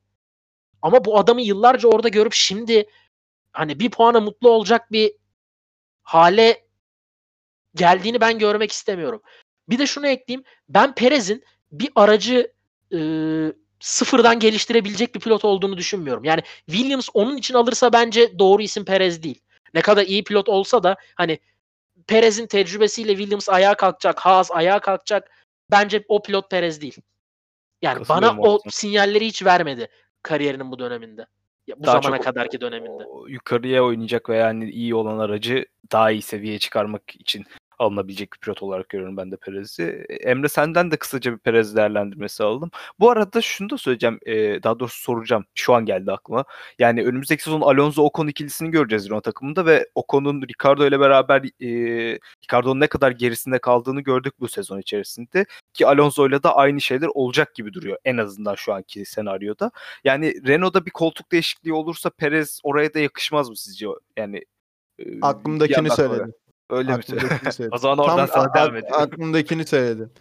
Ama bu adamı yıllarca orada görüp şimdi hani bir puana mutlu olacak bir hale geldiğini ben görmek istemiyorum. Bir de şunu ekleyeyim. Ben Perez'in bir aracı e, sıfırdan geliştirebilecek bir pilot olduğunu düşünmüyorum. Yani Williams onun için alırsa bence doğru isim Perez değil. Ne kadar iyi pilot olsa da hani Perez'in tecrübesiyle Williams ayağa kalkacak, Haas ayağa kalkacak. Bence o pilot Perez değil. Yani bana o sinyalleri hiç vermedi kariyerinin bu döneminde. Ya bu daha zamana kadarki döneminde. Yukarıya oynayacak veya yani iyi olan aracı daha iyi seviyeye çıkarmak için alınabilecek bir pilot olarak görüyorum ben de Perez'i. Emre senden de kısaca bir Perez değerlendirmesi aldım. Bu arada şunu da söyleyeceğim. E, daha doğrusu soracağım. Şu an geldi aklıma. Yani önümüzdeki sezon Alonso Ocon ikilisini göreceğiz Renault takımında ve Ocon'un Ricardo ile beraber e, Ricardo'nun ne kadar gerisinde kaldığını gördük bu sezon içerisinde. Ki Alonso ile de aynı şeyler olacak gibi duruyor. En azından şu anki senaryoda. Yani Renault'da bir koltuk değişikliği olursa Perez oraya da yakışmaz mı sizce? Yani Aklımdakini söyledim. Öyle mi? o zaman oradan Tam, sana devam edelim. Aklımdakini söyledin.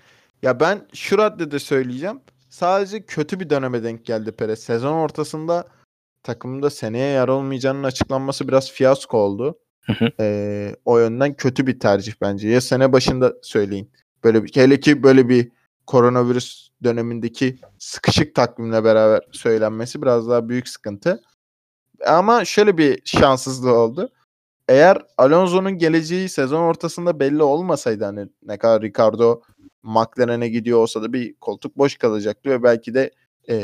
Ya ben şu raddede söyleyeceğim. Sadece kötü bir döneme denk geldi Perez. Sezon ortasında takımda seneye yer olmayacağının açıklanması biraz fiyasko oldu. Ee, o yönden kötü bir tercih bence. Ya sene başında söyleyin. Böyle bir hele ki böyle bir koronavirüs dönemindeki sıkışık takvimle beraber söylenmesi biraz daha büyük sıkıntı. Ama şöyle bir şanssızlığı oldu eğer Alonso'nun geleceği sezon ortasında belli olmasaydı hani ne kadar Ricardo McLaren'e gidiyor olsa da bir koltuk boş kalacaktı ve belki de e,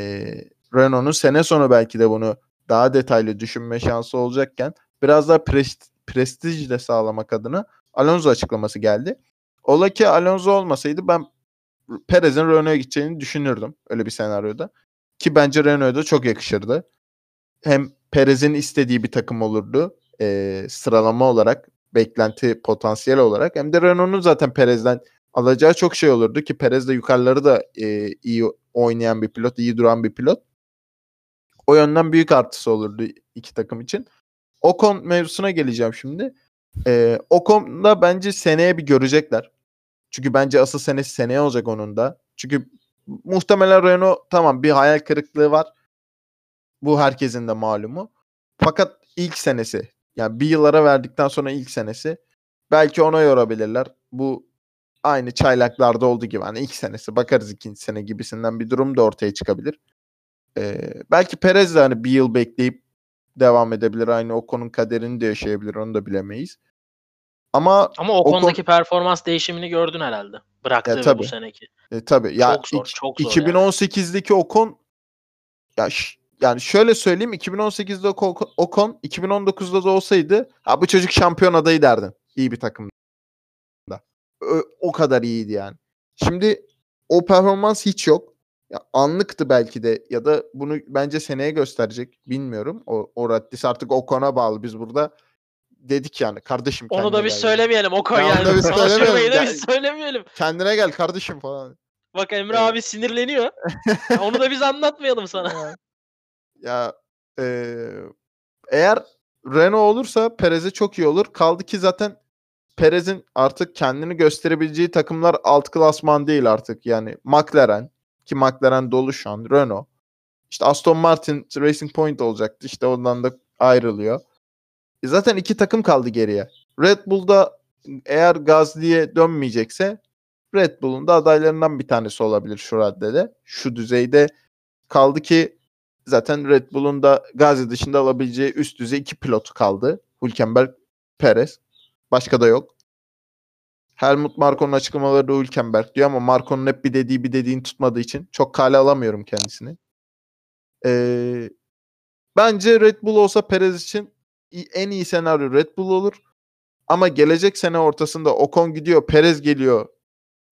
Renault'un sene sonu belki de bunu daha detaylı düşünme şansı olacakken biraz daha prest, prestij de sağlamak adına Alonso açıklaması geldi. Ola ki Alonso olmasaydı ben Perez'in Renault'a gideceğini düşünürdüm öyle bir senaryoda. Ki bence Renault'a çok yakışırdı. Hem Perez'in istediği bir takım olurdu e, sıralama olarak, beklenti potansiyel olarak hem de Renault'un zaten Perez'den alacağı çok şey olurdu ki Perez de yukarıları da e, iyi oynayan bir pilot, iyi duran bir pilot. O yönden büyük artısı olurdu iki takım için. Ocon mevzusuna geleceğim şimdi. Ee, Ocon'da bence seneye bir görecekler. Çünkü bence asıl senesi seneye olacak onun da. Çünkü muhtemelen Renault tamam bir hayal kırıklığı var. Bu herkesin de malumu. Fakat ilk senesi Yani bir yıllara verdikten sonra ilk senesi. Belki ona yorabilirler. Bu aynı çaylaklarda olduğu gibi. Hani ilk senesi bakarız ikinci sene gibisinden bir durum da ortaya çıkabilir. Ee, belki Perez de hani bir yıl bekleyip devam edebilir. Aynı Ocon'un kaderini de yaşayabilir. Onu da bilemeyiz. Ama Ama o konudaki performans değişimini gördün herhalde. Bıraktığı Ya ve tabii. bu seneki. e, tabii ya Çok zor, çok zor yani. 2018'deki Ocon ya yani şöyle söyleyeyim 2018'de Ocon, Ocon 2019'da da olsaydı ha bu çocuk şampiyon adayı derdin. İyi bir takımda. Ö- O kadar iyiydi yani. Şimdi o performans hiç yok. Ya anlıktı belki de ya da bunu bence seneye gösterecek. Bilmiyorum. O, o raddis artık Ocon'a bağlı. Biz burada dedik yani kardeşim Onu da biz gel. söylemeyelim o onu da yani. biz Sana söylemeyelim. Ya- biz söylemeyelim. Kendine gel kardeşim falan. Bak Emre Evet. abi sinirleniyor. Onu da biz anlatmayalım sana. Ya eee, eğer Renault olursa Perez'e çok iyi olur. Kaldı ki zaten Perez'in artık kendini gösterebileceği takımlar alt klasman değil artık. Yani McLaren ki McLaren dolu şu an. Renault. İşte Aston Martin Racing Point olacaktı. İşte ondan da ayrılıyor. E zaten iki takım kaldı geriye. Red Bull'da eğer Gazli'ye dönmeyecekse Red Bull'un da adaylarından bir tanesi olabilir şu raddede. Şu düzeyde kaldı ki zaten Red Bull'un da Gazi dışında alabileceği üst düzey iki pilotu kaldı. Hülkenberg, Perez. Başka da yok. Helmut Marko'nun açıklamaları da Hülkenberg diyor ama Marko'nun hep bir dediği bir dediğini tutmadığı için çok kale alamıyorum kendisini. Ee, bence Red Bull olsa Perez için en iyi senaryo Red Bull olur. Ama gelecek sene ortasında Ocon gidiyor, Perez geliyor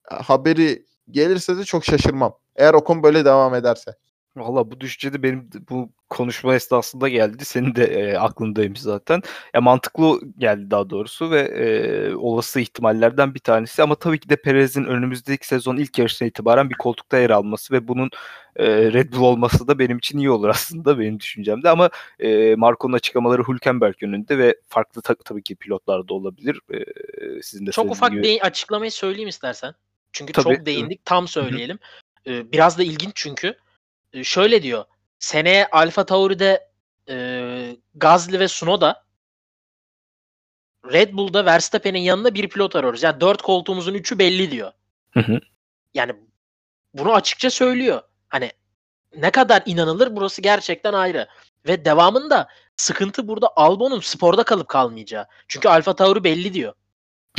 haberi gelirse de çok şaşırmam. Eğer Ocon böyle devam ederse. Valla bu düşünce de benim de bu konuşma esnasında geldi. Senin de e, aklındaymış zaten. Ya mantıklı geldi daha doğrusu ve e, olası ihtimallerden bir tanesi. Ama tabii ki de Perez'in önümüzdeki sezon ilk yarışına itibaren bir koltukta yer alması ve bunun e, Red Bull olması da benim için iyi olur aslında benim düşüncemde. Ama e, Marco'nun açıklamaları Hülkenberg yönünde ve farklı ta- tabii ki pilotlar da olabilir. E, sizin de Çok ufak gibi. değin- açıklamayı söyleyeyim istersen. Çünkü Tabii. çok değindik. Tam söyleyelim. Ee, biraz da ilginç çünkü. Ee, şöyle diyor. Seneye Alfa Tauri'de e, Gazli ve Sunoda Red Bull'da Verstappen'in yanında bir pilot arıyoruz. Yani dört koltuğumuzun üçü belli diyor. Hı hı. Yani bunu açıkça söylüyor. Hani ne kadar inanılır burası gerçekten ayrı. Ve devamında sıkıntı burada Albon'un sporda kalıp kalmayacağı. Çünkü Alfa Tauri belli diyor.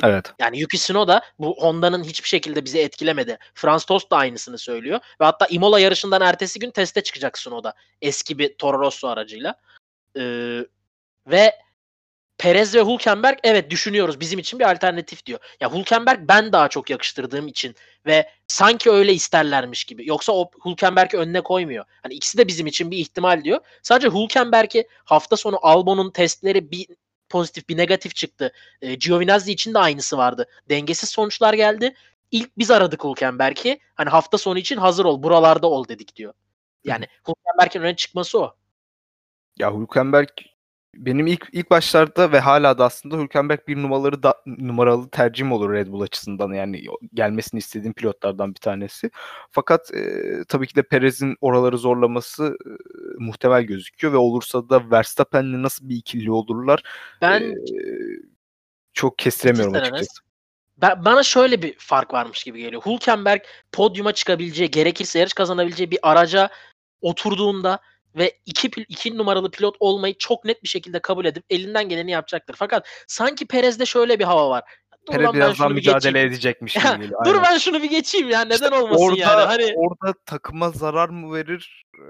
Evet. Yani Yuki Tsunoda bu Honda'nın hiçbir şekilde bizi etkilemedi. Franz Tost da aynısını söylüyor. Ve hatta Imola yarışından ertesi gün teste çıkacak Tsunoda. Eski bir Toro Rosso aracıyla. Ee, ve Perez ve Hülkenberg evet düşünüyoruz bizim için bir alternatif diyor. Ya Hülkenberg ben daha çok yakıştırdığım için ve sanki öyle isterlermiş gibi. Yoksa o Hülkenberg'i önüne koymuyor. Hani ikisi de bizim için bir ihtimal diyor. Sadece Hülkenberg'i hafta sonu Albon'un testleri bir pozitif bir negatif çıktı. E, Giovinazzi için de aynısı vardı. Dengesiz sonuçlar geldi. İlk biz aradık Hülkenberg'i. Hani hafta sonu için hazır ol, buralarda ol dedik diyor. Yani Hülkenberg'in öne çıkması o. Ya Hülkenberg benim ilk ilk başlarda ve hala da aslında Hülkenberg bir numaraları da numaralı tercihim olur Red Bull açısından yani gelmesini istediğim pilotlardan bir tanesi. Fakat e, tabii ki de Perez'in oraları zorlaması e, muhtemel gözüküyor ve olursa da Verstappen'le nasıl bir ikili olurlar Ben e, çok kestiremiyorum açıkçası. Ben, bana şöyle bir fark varmış gibi geliyor. Hülkenberg podyuma çıkabileceği, gerekirse yarış kazanabileceği bir araca oturduğunda ve iki, iki numaralı pilot olmayı çok net bir şekilde kabul edip elinden geleni yapacaktır. Fakat sanki Perez'de şöyle bir hava var. Dur Perez lan ben biraz daha şunu bir mücadele geçeyim. edecekmiş gibi Ya, geliyor. Dur ben şunu bir geçeyim ya neden İşte olmasın orada, yani. Hani orada takıma zarar mı verir Ee,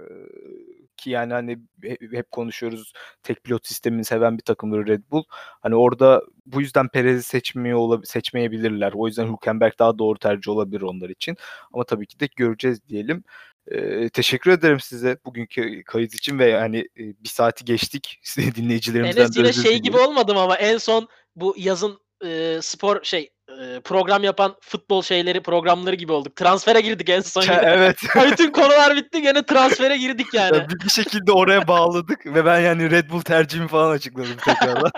ki yani hani he- hep konuşuyoruz tek pilot sistemini seven bir takımdır Red Bull. Hani orada bu yüzden Perez'i seçmiyor olab- seçmeyebilirler. O yüzden Hülkenberg daha doğru tercih olabilir onlar için. Ama tabii ki de göreceğiz diyelim. Ee, teşekkür ederim size bugünkü kayıt için ve yani e, bir saati geçtik. Size dinleyicilerimizden Enes yine şey gibi olmadım ama en son bu yazın e, spor şey e, program yapan futbol şeyleri programları gibi olduk. Transfere girdik en son. yine. evet. Bütün konular bitti gene transfere girdik yani. Ya bir, bir şekilde oraya bağladık ve ben yani Red Bull tercihimi falan açıkladım tekrardan.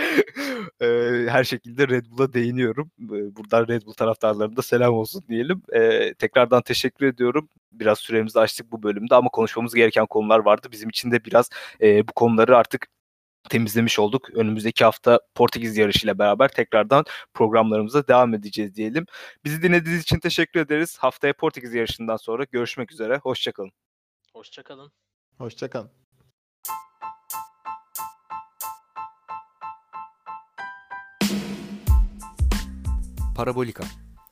Eee, Her şekilde Red Bull'a değiniyorum. Buradan Red Bull taraftarlarına da selam olsun diyelim. Eee, Tekrardan teşekkür ediyorum. Biraz süremizi açtık bu bölümde ama konuşmamız gereken konular vardı. Bizim için de biraz eee, bu konuları artık temizlemiş olduk. Önümüzdeki hafta Portekiz yarışıyla beraber tekrardan programlarımıza devam edeceğiz diyelim. Bizi dinlediğiniz için teşekkür ederiz. Haftaya Portekiz yarışından sonra görüşmek üzere. Hoşçakalın. Hoşçakalın. Hoşçakalın. Parabolika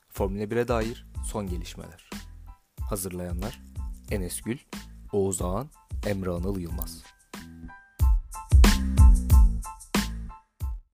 Formula 1'e dair son gelişmeler. Hazırlayanlar Enes Gül, Oğuz Ağan, Emre Anıl Yılmaz.